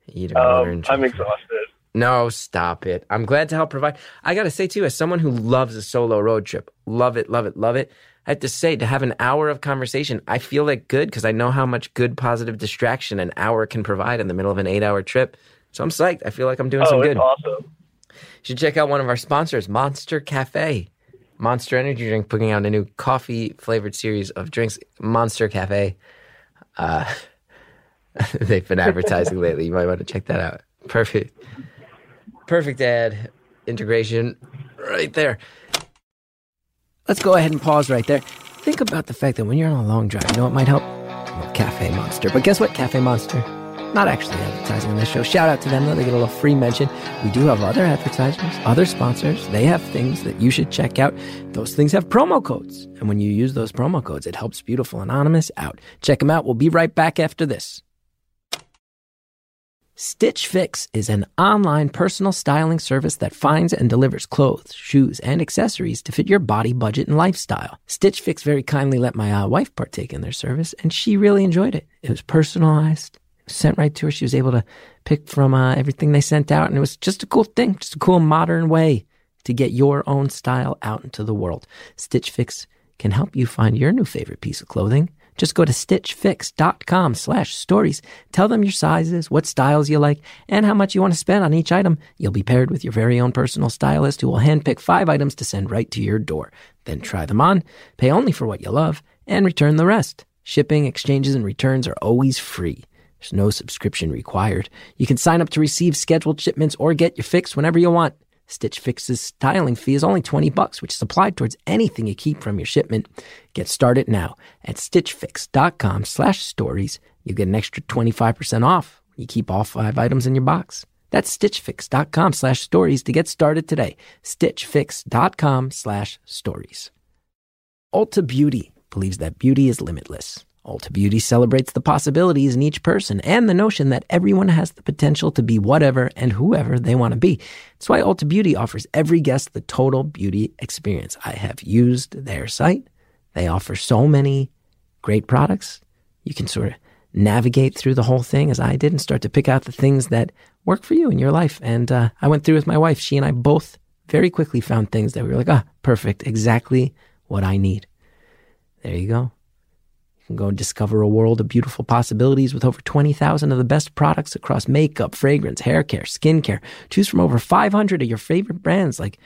water Um, I'm exhausted. No, stop it. I'm glad to help provide. I got to say, too, as someone who loves a solo road trip, love it, love it, love it. I have to say, to have an hour of conversation, I feel like good because I know how much good, positive distraction an hour can provide in the middle of an eight hour trip. So I'm psyched. I feel like I'm doing Oh, some good. awesome. You should check out one of our sponsors, Monster Cafe. Monster Energy Drink putting out a new coffee flavored series of drinks, Monster Cafe. Uh, they've been advertising lately. You might want to check that out. Perfect. Perfect ad integration right there. Let's go ahead and pause right there. Think about the fact that when you're on a long drive, you know what might help? Well, Cafe Monster. But guess what, Cafe Monster? Not actually advertising on this show. Shout out to them though; they get a little free mention. We do have other advertisers, other sponsors. They have things that you should check out. Those things have promo codes, and when you use those promo codes, it helps Beautiful Anonymous out. Check them out. We'll be right back after this. Stitch Fix is an online personal styling service that finds and delivers clothes, shoes, and accessories to fit your body, budget, and lifestyle. Stitch Fix very kindly let my uh, wife partake in their service, and she really enjoyed it. It was personalized, sent right to her. She was able to pick from uh, everything they sent out, and it was just a cool thing, just a cool modern way to get your own style out into the world. Stitch Fix can help you find your new favorite piece of clothing. Just go to stitchfix.com slash stories. Tell them your sizes, what styles you like, and how much you want to spend on each item. You'll be paired with your very own personal stylist who will handpick five items to send right to your door. Then try them on, pay only for what you love, and return the rest. Shipping, exchanges, and returns are always free. There's no subscription required. You can sign up to receive scheduled shipments or get your fix whenever you want. Stitch Fix's styling fee is only 20 bucks, which is applied towards anything you keep from your shipment. Get started now at stitchfix.com slash stories. You get an extra 25% off. You keep all five items in your box. That's stitchfix.com slash stories to get started today. stitchfix.com slash stories. Ulta Beauty believes that beauty is limitless. Ulta Beauty celebrates the possibilities in each person and the notion that everyone has the potential to be whatever and whoever they want to be. That's why Ulta Beauty offers every guest the total beauty experience. I have used their site. They offer so many great products. You can sort of navigate through the whole thing as I did and start to pick out the things that work for you in your life. And uh, I went through with my wife. She and I both very quickly found things that we were like, ah, perfect, exactly what I need. There you go. Go and discover a world of beautiful possibilities with over 20,000 of the best products across makeup, fragrance, hair care, skincare. Choose from over 500 of your favorite brands like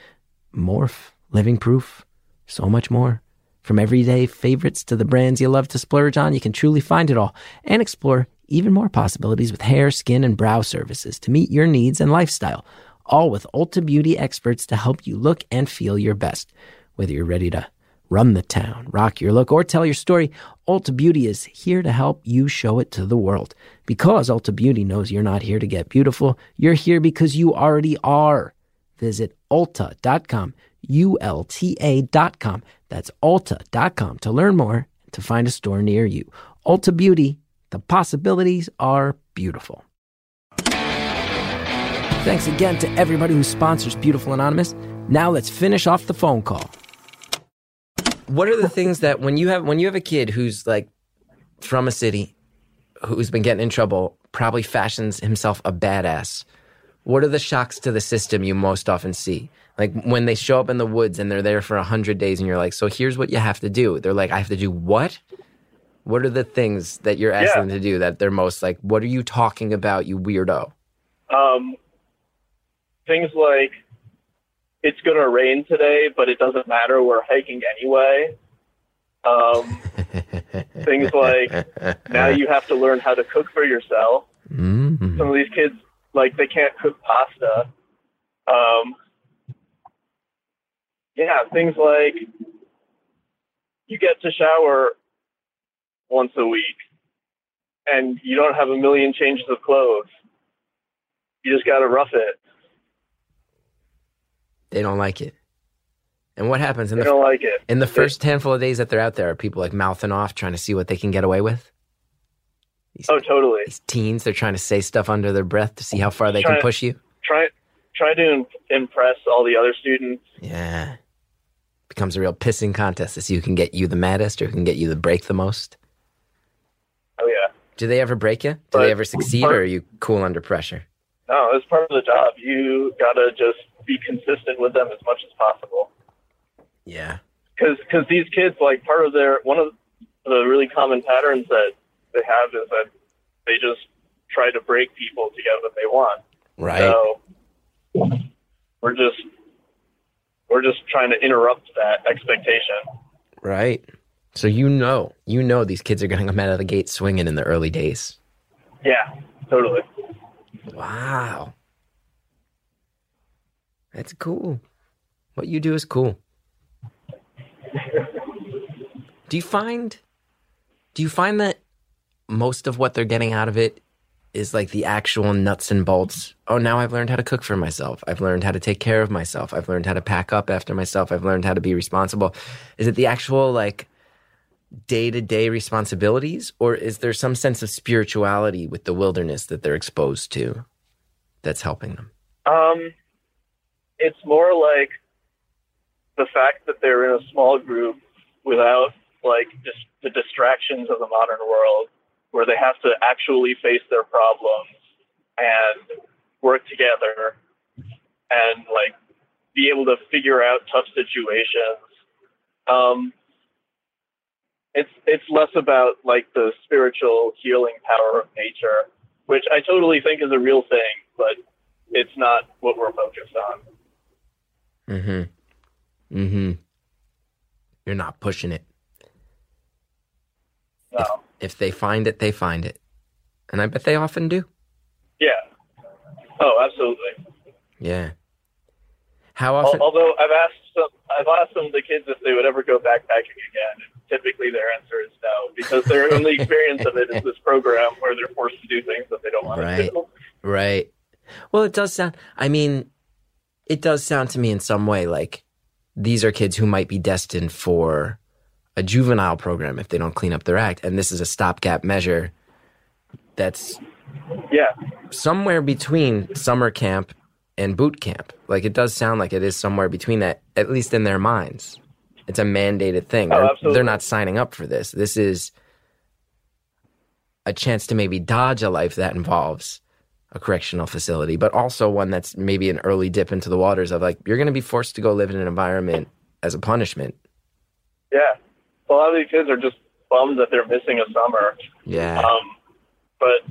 Morphe, Living Proof, so much more. From everyday favorites to the brands you love to splurge on, you can truly find it all and explore even more possibilities with hair, skin, and brow services to meet your needs and lifestyle. All with Ulta Beauty experts to help you look and feel your best. Whether you're ready to run the town, rock your look, or tell your story, Ulta Beauty is here to help you show it to the world. Because Ulta Beauty knows you're not here to get beautiful, you're here because you already are. Visit ulta.com, U-L-T-A.com. That's ulta.com to learn more and to find a store near you. Ulta Beauty, the possibilities are beautiful. Thanks again to everybody who sponsors Beautiful Anonymous. Now let's finish off the phone call. What are the things that when you have when you have a kid who's like from a city who's been getting in trouble, probably fashions himself a badass. What are the shocks to the system you most often see? Like when they show up in the woods and they're there for a hundred days, and you're like, "So here's what you have to do." They're like, "I have to do what?" What are the things that you're asking Yeah. them to do that they're most like? What are you talking about, you weirdo? Um, things like it's going to rain today, but it doesn't matter. We're hiking anyway. Um, things like now you have to learn how to cook for yourself. Mhm. Some of these kids, like, they can't cook pasta. Um, yeah, things like you get to shower once a week and you don't have a million changes of clothes. You just got to rough it. They don't like it. And what happens in They the don't like it. in the first handful of days that they're out there? Are people like mouthing off, trying to see what they can get away with? These, Oh, totally. these teens, they're trying to say stuff under their breath to see how far they can push you. Try try to impress all the other students. Yeah. Becomes a real pissing contest to see who can get you the maddest or who can get you to break the most. Oh yeah. Do they ever break you? Do But- they ever succeed or are you cool under pressure? No, it's part of the job. You gotta just be consistent with them as much as possible. Yeah. Because because these kids, like part of their one of the really common patterns that they have is that they just try to break people to get what they want. Right. So we're just we're just trying to interrupt that expectation. Right. So you know, you know these kids are going to come out of the gate swinging in the early days. Yeah, totally. Wow. That's cool. What you do is cool. do you find do you find that most of what they're getting out of it is like the actual nuts and bolts? Oh, now I've learned how to cook for myself. I've learned how to take care of myself. I've learned how to pack up after myself. I've learned how to be responsible. Is it the actual like day-to-day responsibilities or is there some sense of spirituality with the wilderness that they're exposed to that's helping them? Um, it's more like the fact that they're in a small group without like just the distractions of the modern world, where they have to actually face their problems and work together and like be able to figure out tough situations. Um, it's it's less about like the spiritual healing power of nature, which I totally think is a real thing, but it's not what we're focused on. Mm-hmm. Mm-hmm. You're not pushing it. No. If they find it, they find it. And I bet they often do. Yeah. Oh, absolutely. Yeah. How often? Although I've asked I've asked some of the kids if they would ever go backpacking again. And typically, their answer is no, because their only experience of it is this program where they're forced to do things that they don't want Right. to do. Right. Well, it does sound, I mean, it does sound to me in some way like these are kids who might be destined for a juvenile program if they don't clean up their act. And this is a stopgap measure that's Yeah. somewhere between summer camp and boot camp. Like it does sound like it is somewhere between that, at least in their minds. It's a mandated thing. Oh, they're, they're not signing up for this. This is a chance to maybe dodge a life that involves a correctional facility, but also one that's maybe an early dip into the waters of like, you're going to be forced to go live in an environment as a punishment. Yeah. A lot of these kids are just bummed that they're missing a summer. Yeah. Um, but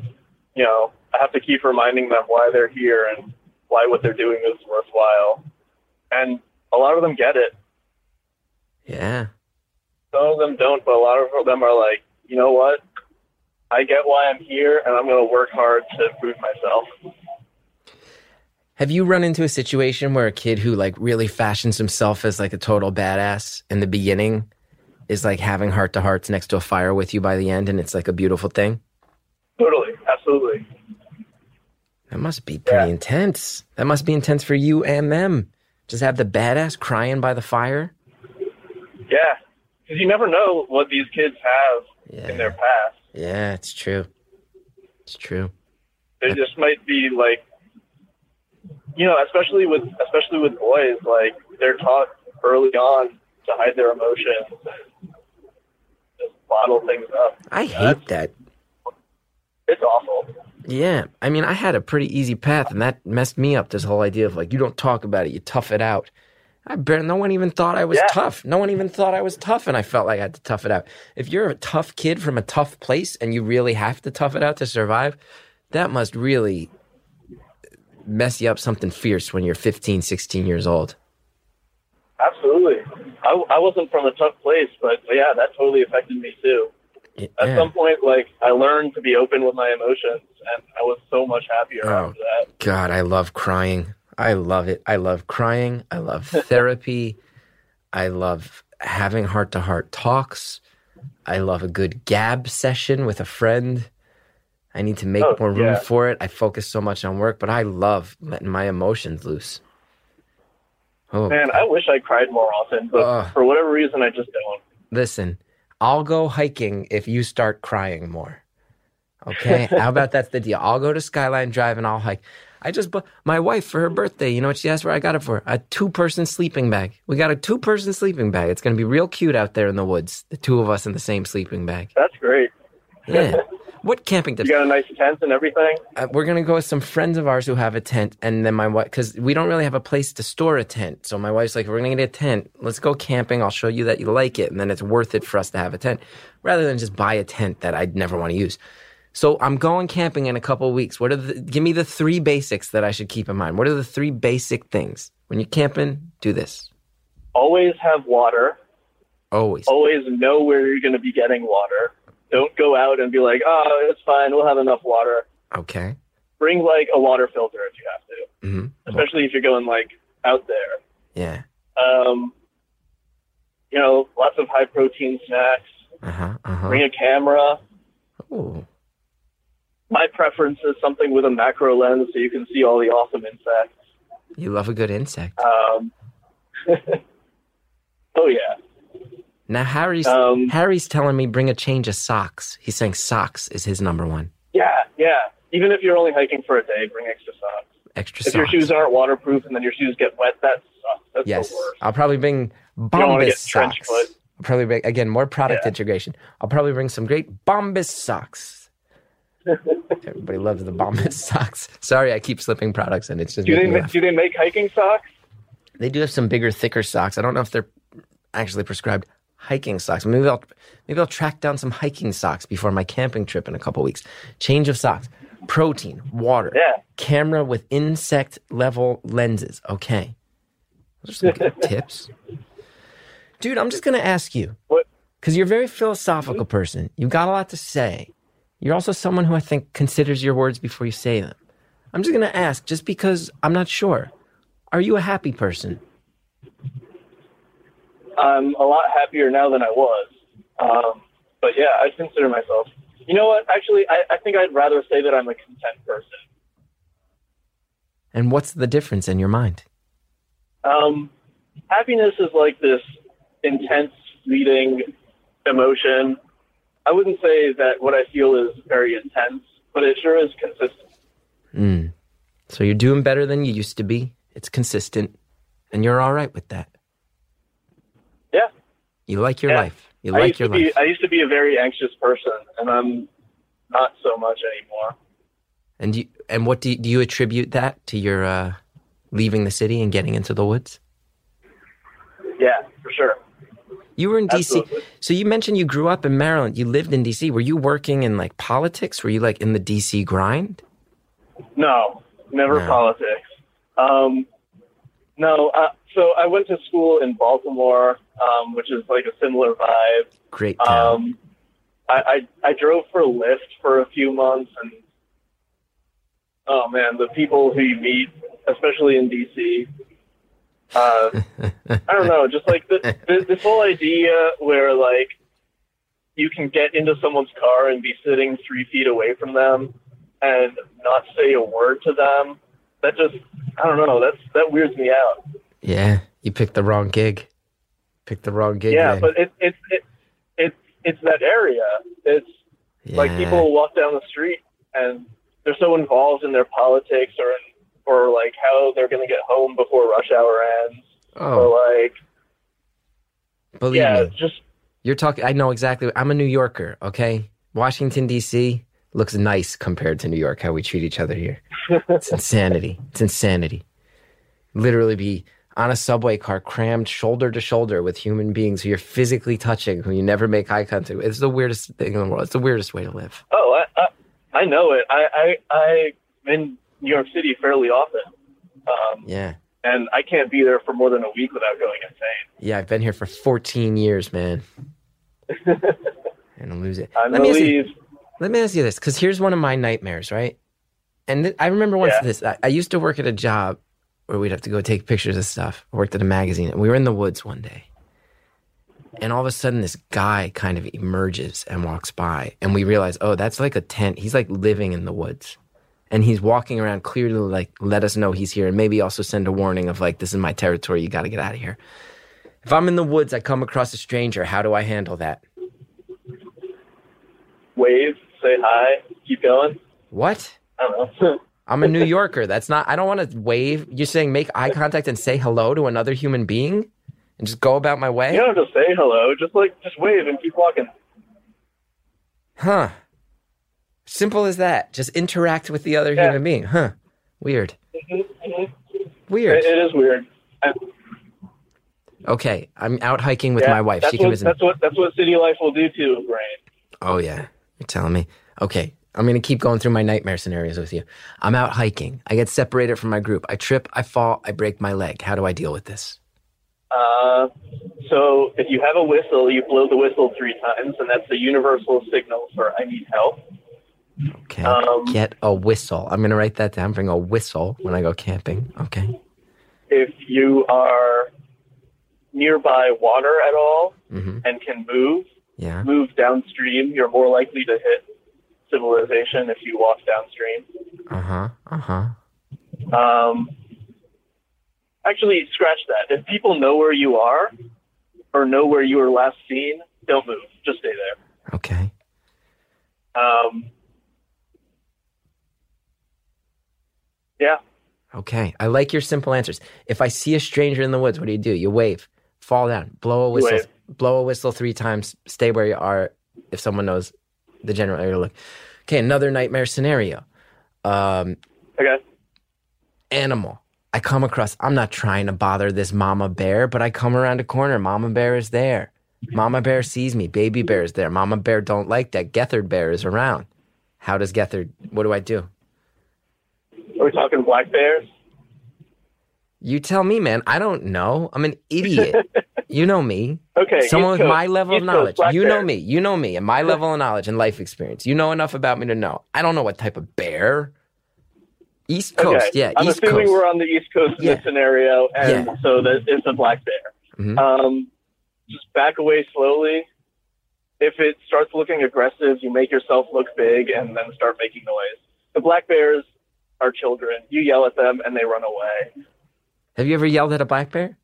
you know, I have to keep reminding them why they're here and why what they're doing is worthwhile. And a lot of them get it. yeah. Some of them don't, but a lot of them are like, you know what? I get why I'm here, and I'm going to work hard to improve myself. Have you run into a situation where a kid who like really fashions himself as like a total badass in the beginning is like having heart to hearts next to a fire with you by the end and it's like a beautiful thing? Totally, absolutely. That must be pretty Yeah. intense. That must be intense for you and them. Just have the badass crying by the fire. Yeah, because you never know what these kids have Yeah. in their past. Yeah, it's true. It's true. They just might be like, you know, especially with especially with boys, like they're taught early on to hide their emotions and just bottle things up. I hate that. It's awful. Yeah. I mean, I had a pretty easy path and that messed me up. This whole idea of like, you don't talk about it, you tough it out. I bet no one even thought I was Yeah. tough. No one even thought I was tough and I felt like I had to tough it out. If you're a tough kid from a tough place and you really have to tough it out to survive, that must really mess you up something fierce when you're 15, 16 years old. Absolutely. I, I wasn't from a tough place, but yeah, that totally affected me too. At some point, like I learned to be open with my emotions, and I was so much happier Oh. after that. God, I love crying. I love it. I love crying. I love therapy. I love having heart to heart talks. I love a good gab session with a friend. I need to make Oh, more room yeah. for it. I focus so much on work, but I love letting my emotions loose. Oh, Man, I wish I cried more often, but Ugh. for whatever reason, I just don't. listen, I'll go hiking if you start crying more. Okay, how about that's the deal? I'll go to Skyline Drive and I'll hike. I just bought my wife for her birthday. You know what she asked for? I got it for her? a two-person sleeping bag. We got a two-person sleeping bag. It's gonna be real cute out there in the woods. The two of us in the same sleeping bag. That's great. Yeah. What camping tips? You got a nice tent and everything. uh, we're gonna go with some friends of ours who have a tent, and then my wife, because we don't really have a place to store a tent. So my wife's like, "We're gonna get a tent. Let's go camping. I'll show you that you like it, and then it's worth it for us to have a tent, rather than just buy a tent that I'd never want to use." So I'm going camping in a couple of weeks. What are the? Give me the three basics that I should keep in mind. What are the three basic things when you're camping? Do this Always have water. always. Always know where you're going to be getting water. Don't go out and be like, oh, it's fine. We'll have enough water. Okay. Bring like a water filter if you have to, hmm especially if you're going like out there. Yeah. Um, you know, lots of high protein snacks. Uh huh. Uh huh. Bring a camera. Ooh. My preference is something with a macro lens so you can see all the awesome insects. You love a good insect. Um, oh yeah. Now Harry's Um, Harry's telling me bring a change of socks. He's saying socks is his number one. Yeah, yeah. Even if you're only hiking for a day, bring extra socks. Extra socks. If socks. your shoes aren't waterproof and then your shoes get wet, that sucks. That's yes, the worst. I'll probably bring Bombas socks. foot. I'll probably bring again more product Yeah. integration. I'll probably bring some great Bombas socks. Everybody loves the Bombas socks. Sorry, I keep slipping products and it's just Do they ma- do they make hiking socks? They do have some bigger, thicker socks. I don't know if they're actually prescribed hiking socks. Maybe I'll maybe I'll track down some hiking socks before my camping trip in a couple weeks. Change of socks, protein, water, Yeah. camera with insect level lenses. Okay, those are some good tips, dude. I'm just gonna ask you because you're a very philosophical person. You've got a lot to say. You're also someone who I think considers your words before you say them. I'm just gonna ask, just because I'm not sure. Are you a happy person? I'm a lot happier now than I was. Um, but yeah, I consider myself. You know what? Actually, I, I think I'd rather say that I'm a content person. And what's the difference in your mind? Um, happiness is like this intense, fleeting emotion. I wouldn't say that what I feel is very intense, but it sure is consistent. Mm. So you're doing better than you used to be. It's consistent, and you're all right with that. Yeah. You like your Yeah. life. You I like used your to be life. I used to be a very anxious person, and I'm not so much anymore. and you, and what do you, do you attribute that to your uh, leaving the city and getting into the woods? Yeah, for sure. You were in DC. So you mentioned you grew up in Maryland. You lived in DC. Were you working in like politics? Were you like in the DC grind? No, never No. politics. Um, no, uh, so I went to school in Baltimore, um, which is like a similar vibe. Great town. Um, I, I I drove for Lyft for a few months, and oh man, the people who you meet, especially in DC, uh, I don't know, just like the, the, this whole idea where like you can get into someone's car and be sitting three feet away from them and not say a word to them. That just I don't know. That's that weirds me out. yeah, you picked the wrong gig. Picked the wrong gig. Yeah, man. but it's it, it, it's it's that area. It's like people walk down the street and they're so involved in their politics or in, or like how they're going to get home before rush hour ends Oh, or like believe yeah, me. just You're talking. I know exactly. I'm a New Yorker. Okay, Washington D.C. looks nice compared to New York. How we treat each other here. It's insanity. It's insanity. Literally be on a subway car, crammed shoulder to shoulder with human beings who you're physically touching, who you never make eye contact with. It's the weirdest thing in the world. It's the weirdest way to live. oh I I, I know it. I I I'm in New York City fairly often. Um, Yeah, and I can't be there for more than a week without going insane. yeah. I've been here for 14 years, man. and I lose it. I Let me you-. Let me ask you this, because here's one of my nightmares, right? And th- I remember once Yeah. this. I, I used to work at a job where we'd have to go take pictures of stuff. I worked at a magazine, and we were in the woods one day, and all of a sudden, this guy kind of emerges and walks by, and we realize, oh, that's like a tent. He's like living in the woods, and he's walking around clearly like let us know he's here. And maybe also send a warning of like this is my territory. You got to get out of here. If i'm in the woods i come across a stranger. How do i handle that? Wave, say hi, keep going. what? I don't know. i'm a new yorker that's not i don't want to wave you're saying make eye contact and say hello to another human being and just go about my way you don't have to say hello. Just like just wave and keep walking. huh simple as that just interact with the other Yeah. human being huh weird Mhm. weird It, it is weird. I- okay i'm out hiking with yeah, my wife That's she can what, visit that's what that's what city life will do to a brain. Oh yeah, you're telling me. Okay, I'm gonna keep going through my nightmare scenarios with you. I'm out hiking. I get separated from my group. I trip. I fall. I break my leg. How do I deal with this? Uh, so if you have a whistle, you blow the whistle three times, and that's the universal signal for I need help. Okay, Um, get a whistle. I'm gonna write that down. Bring a whistle when I go camping. Okay. If you are nearby water at all Mm-hmm. and can move, Yeah. move downstream, you're more likely to hit civilization if you walk downstream. Uh huh. Uh huh. Um, actually, scratch that. If people know where you are or know where you were last seen, don't move. Just stay there. Okay. Um, yeah. Okay. I like your simple answers. If I see a stranger in the woods, what do you do? You wave, fall down, blow a whistle, blow a whistle three times, stay where you are if someone knows the general area. Look. Okay, another nightmare scenario. Um, Okay. animal. I come across, I'm not trying to bother this mama bear, but I come around a corner. Mama bear is there. Mama bear sees me. Baby bear is there. Mama bear don't like that. Gethard bear is around. How does Gethard, what do I do? Are we talking black bears? You tell me, man. I don't know. I'm an idiot. you know me. Okay. Someone with Coast. my level East of knowledge. You know bear. me. You know me and my level of knowledge and life experience. You know enough about me to know. I don't know what type of bear. East Coast, okay. yeah. I'm East assuming Coast. we're on the East Coast in Yeah. this scenario, and Yeah. so that it's a black bear. Mhm. Um, just back away slowly. If it starts looking aggressive, you make yourself look big and then start making noise. The black bears are children. You yell at them and they run away. Have you ever yelled at a black bear?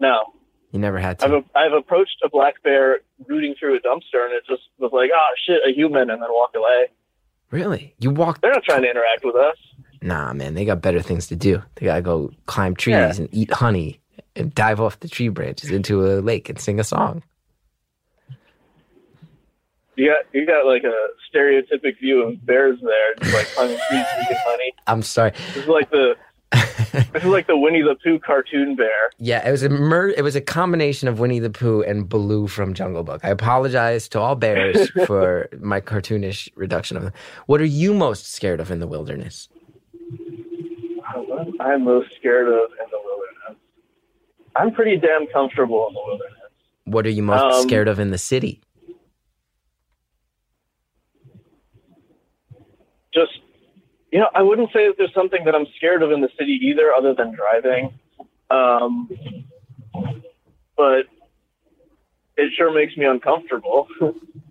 No, You never had I've to. I've approached a black bear rooting through a dumpster, and it just was like, "Ah, shit, a human," and then walk away. really? You walked? They're not trying to interact with us. Nah, man. They got better things to do. They gotta go climb trees Yeah. and eat honey and dive off the tree branches into a lake and sing a song. You got you got like a stereotypic view of bears there, just like climbing trees, eating honey. I'm sorry. This is like the this is like the Winnie the Pooh cartoon bear. Yeah, it was a mer- it was a combination of Winnie the Pooh and Baloo from Jungle Book. I apologize to all bears for my cartoonish reduction of them. What are you most scared of in the wilderness? I'm most scared of in the wilderness. I'm pretty damn comfortable in the wilderness. What are you most Um, scared of in the city? Just you know, I wouldn't say that there's something that I'm scared of in the city either, other than driving. Um, but it sure makes me uncomfortable.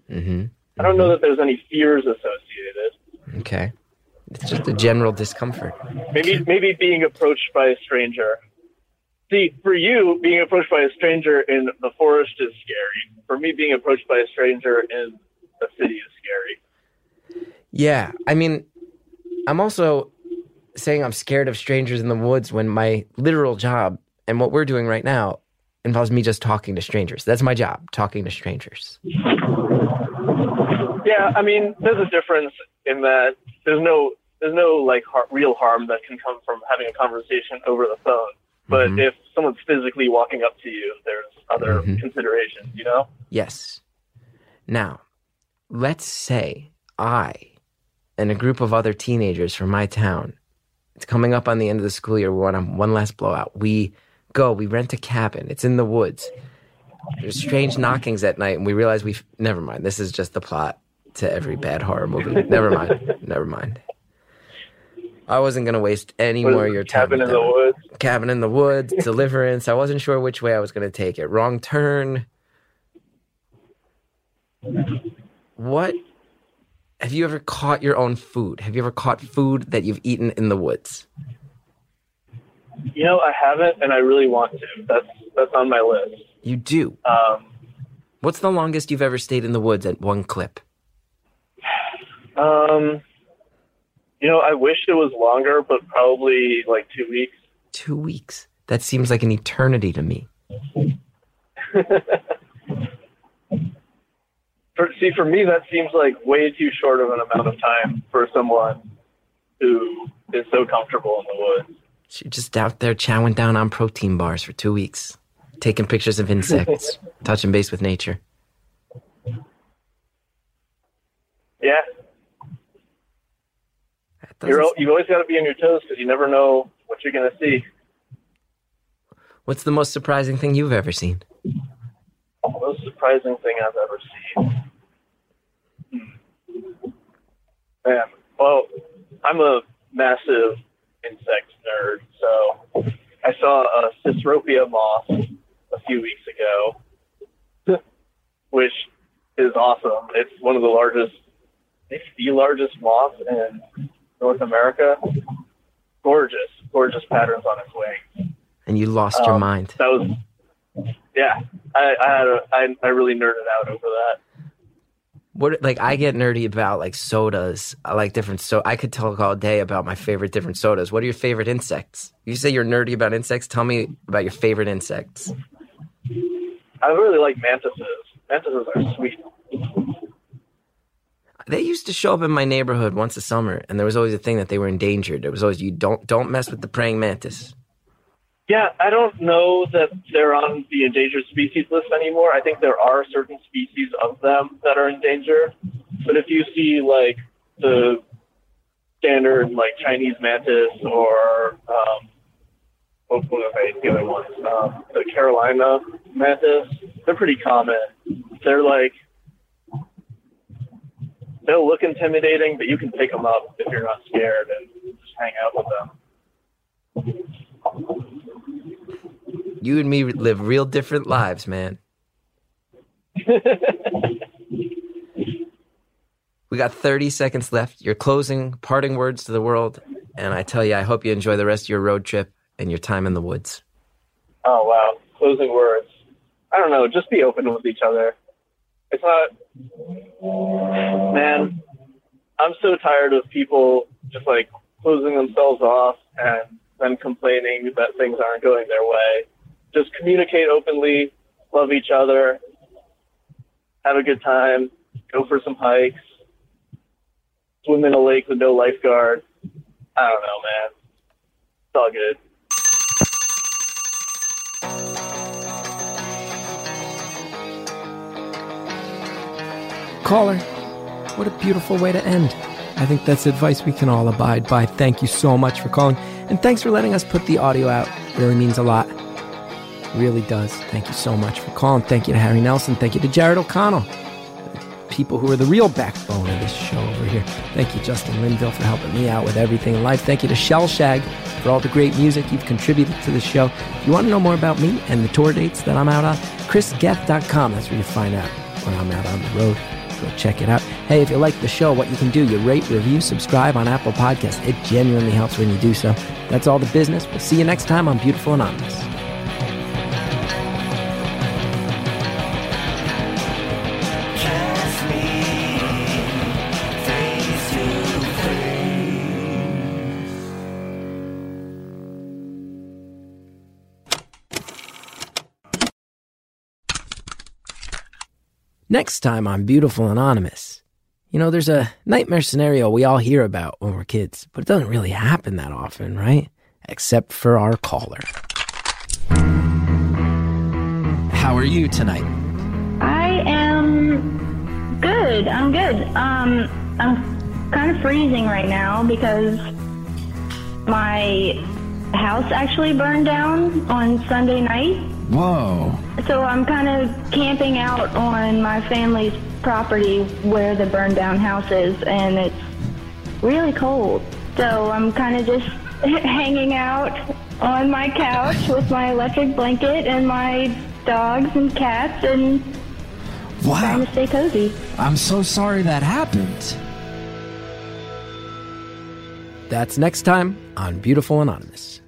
hmm I don't know that there's any fears associated. Okay, it's just a general discomfort. Maybe maybe being approached by a stranger. See, for you, being approached by a stranger in the forest is scary. For me, being approached by a stranger in the city is scary. Yeah, I mean, I'm also saying I'm scared of strangers in the woods when my literal job and what we're doing right now involves me just talking to strangers. That's my job, talking to strangers. Yeah, I mean, there's a difference in that there's no there's no like har- real harm that can come from having a conversation over the phone. But Mhm. if someone's physically walking up to you, there's other Mhm. considerations, you know? Yes. Now, let's say I and a group of other teenagers from my town, it's coming up on the end of the school year, we want one last blowout. We go, we rent a cabin, it's in the woods. There's strange knockings at night, and we realize we've. Never mind. This is just the plot to every bad horror movie. Never mind. Never mind. I wasn't going to waste any What more of your time. cabin in the one woods. cabin in the woods, deliverance. I wasn't sure which way I was going to take it. Wrong turn. What Have you ever caught your own food? Have you ever caught food that you've eaten in the woods? You know, I haven't, and I really want to. That's that's on my list. You do. Um, What's the longest you've ever stayed in the woods at one clip? um, you know, I wish it was longer, but probably like two weeks. Two weeks. That seems like an eternity to me. For, see, for me, that seems like way too short of an amount of time for someone who is so comfortable in the woods. You're just out there chowing down on protein bars for two weeks, taking pictures of insects, touching base with nature. Yeah, you're, you've always got to be on your toes because you never know what you're going to see. What's the most surprising thing you've ever seen? The Most surprising thing I've ever seen. Man, well, I'm a massive insect nerd, so I saw a Cecropia moth a few weeks ago, which is awesome. It's one of the largest, it's the largest moth in North America. Gorgeous, gorgeous patterns on its wing. And you lost your Um, mind. That was, yeah. I I had a, I, I really nerded out over that. What like I get nerdy about like sodas. I like different so I could talk all day about my favorite different sodas. What are your favorite insects? You say you're nerdy about insects. Tell me about your favorite insects. I really like mantises. Mantises are sweet. They used to show up in my neighborhood once a summer, and there was always a thing that they were endangered. It was always you don't don't mess with the praying mantis. Yeah, I don't know that they're on the endangered species list anymore. I think there are certain species of them that are endangered. But if you see like the standard like Chinese mantis or um, what? The other ones, um, the Carolina mantis, they're pretty common. They're like they'll look intimidating, but you can pick them up if you're not scared and just hang out with them. You and me live real different lives, man. we got 30 seconds left. Your closing, parting words to the world. And I tell you, I hope you enjoy the rest of your road trip and your time in the woods. Oh wow, closing words. I don't know. Just be open with each other. It's not, man. I'm so tired of people just like closing themselves off and then complaining that things aren't going their way. Just communicate openly, love each other, have a good time, go for some hikes, swim in a lake with no lifeguard. I don't know, man. It's all good. Caller, what a beautiful way to end. I think that's advice we can all abide by. Thank you so much for calling. And thanks for letting us put the audio out. Really means a lot. Really does. Thank you so much for calling. Thank you to Harry Nelson. Thank you to Jared O'Connell. People who are the real backbone of this show over here. Thank you, Justin Linville, for helping me out with everything in life. Thank you to Shellshag for all the great music you've contributed to the show. If you want to know more about me and the tour dates that I'm out on, chrisgeth.com. That's where you find out when I'm out on the road. Go check it out. Hey, if you like the show, what you can do, you rate, review, subscribe on Apple Podcasts. It genuinely helps when you do so. That's all the business. We'll see you next time on Beautiful Anonymous. Next time on Beautiful Anonymous. You know, there's a nightmare scenario we all hear about when we're kids, but it doesn't really happen that often, right? Except for our caller. How are you tonight? I am good. I'm good. Um, I'm kind of freezing right now because my house actually burned down on Sunday night. Whoa. So I'm kind of camping out on my family's property where the burned down house is, and it's really cold. So I'm kind of just hanging out on my couch with my electric blanket and my dogs and cats and trying to stay cozy. I'm so sorry that happened. That's next time on Beautiful Anonymous.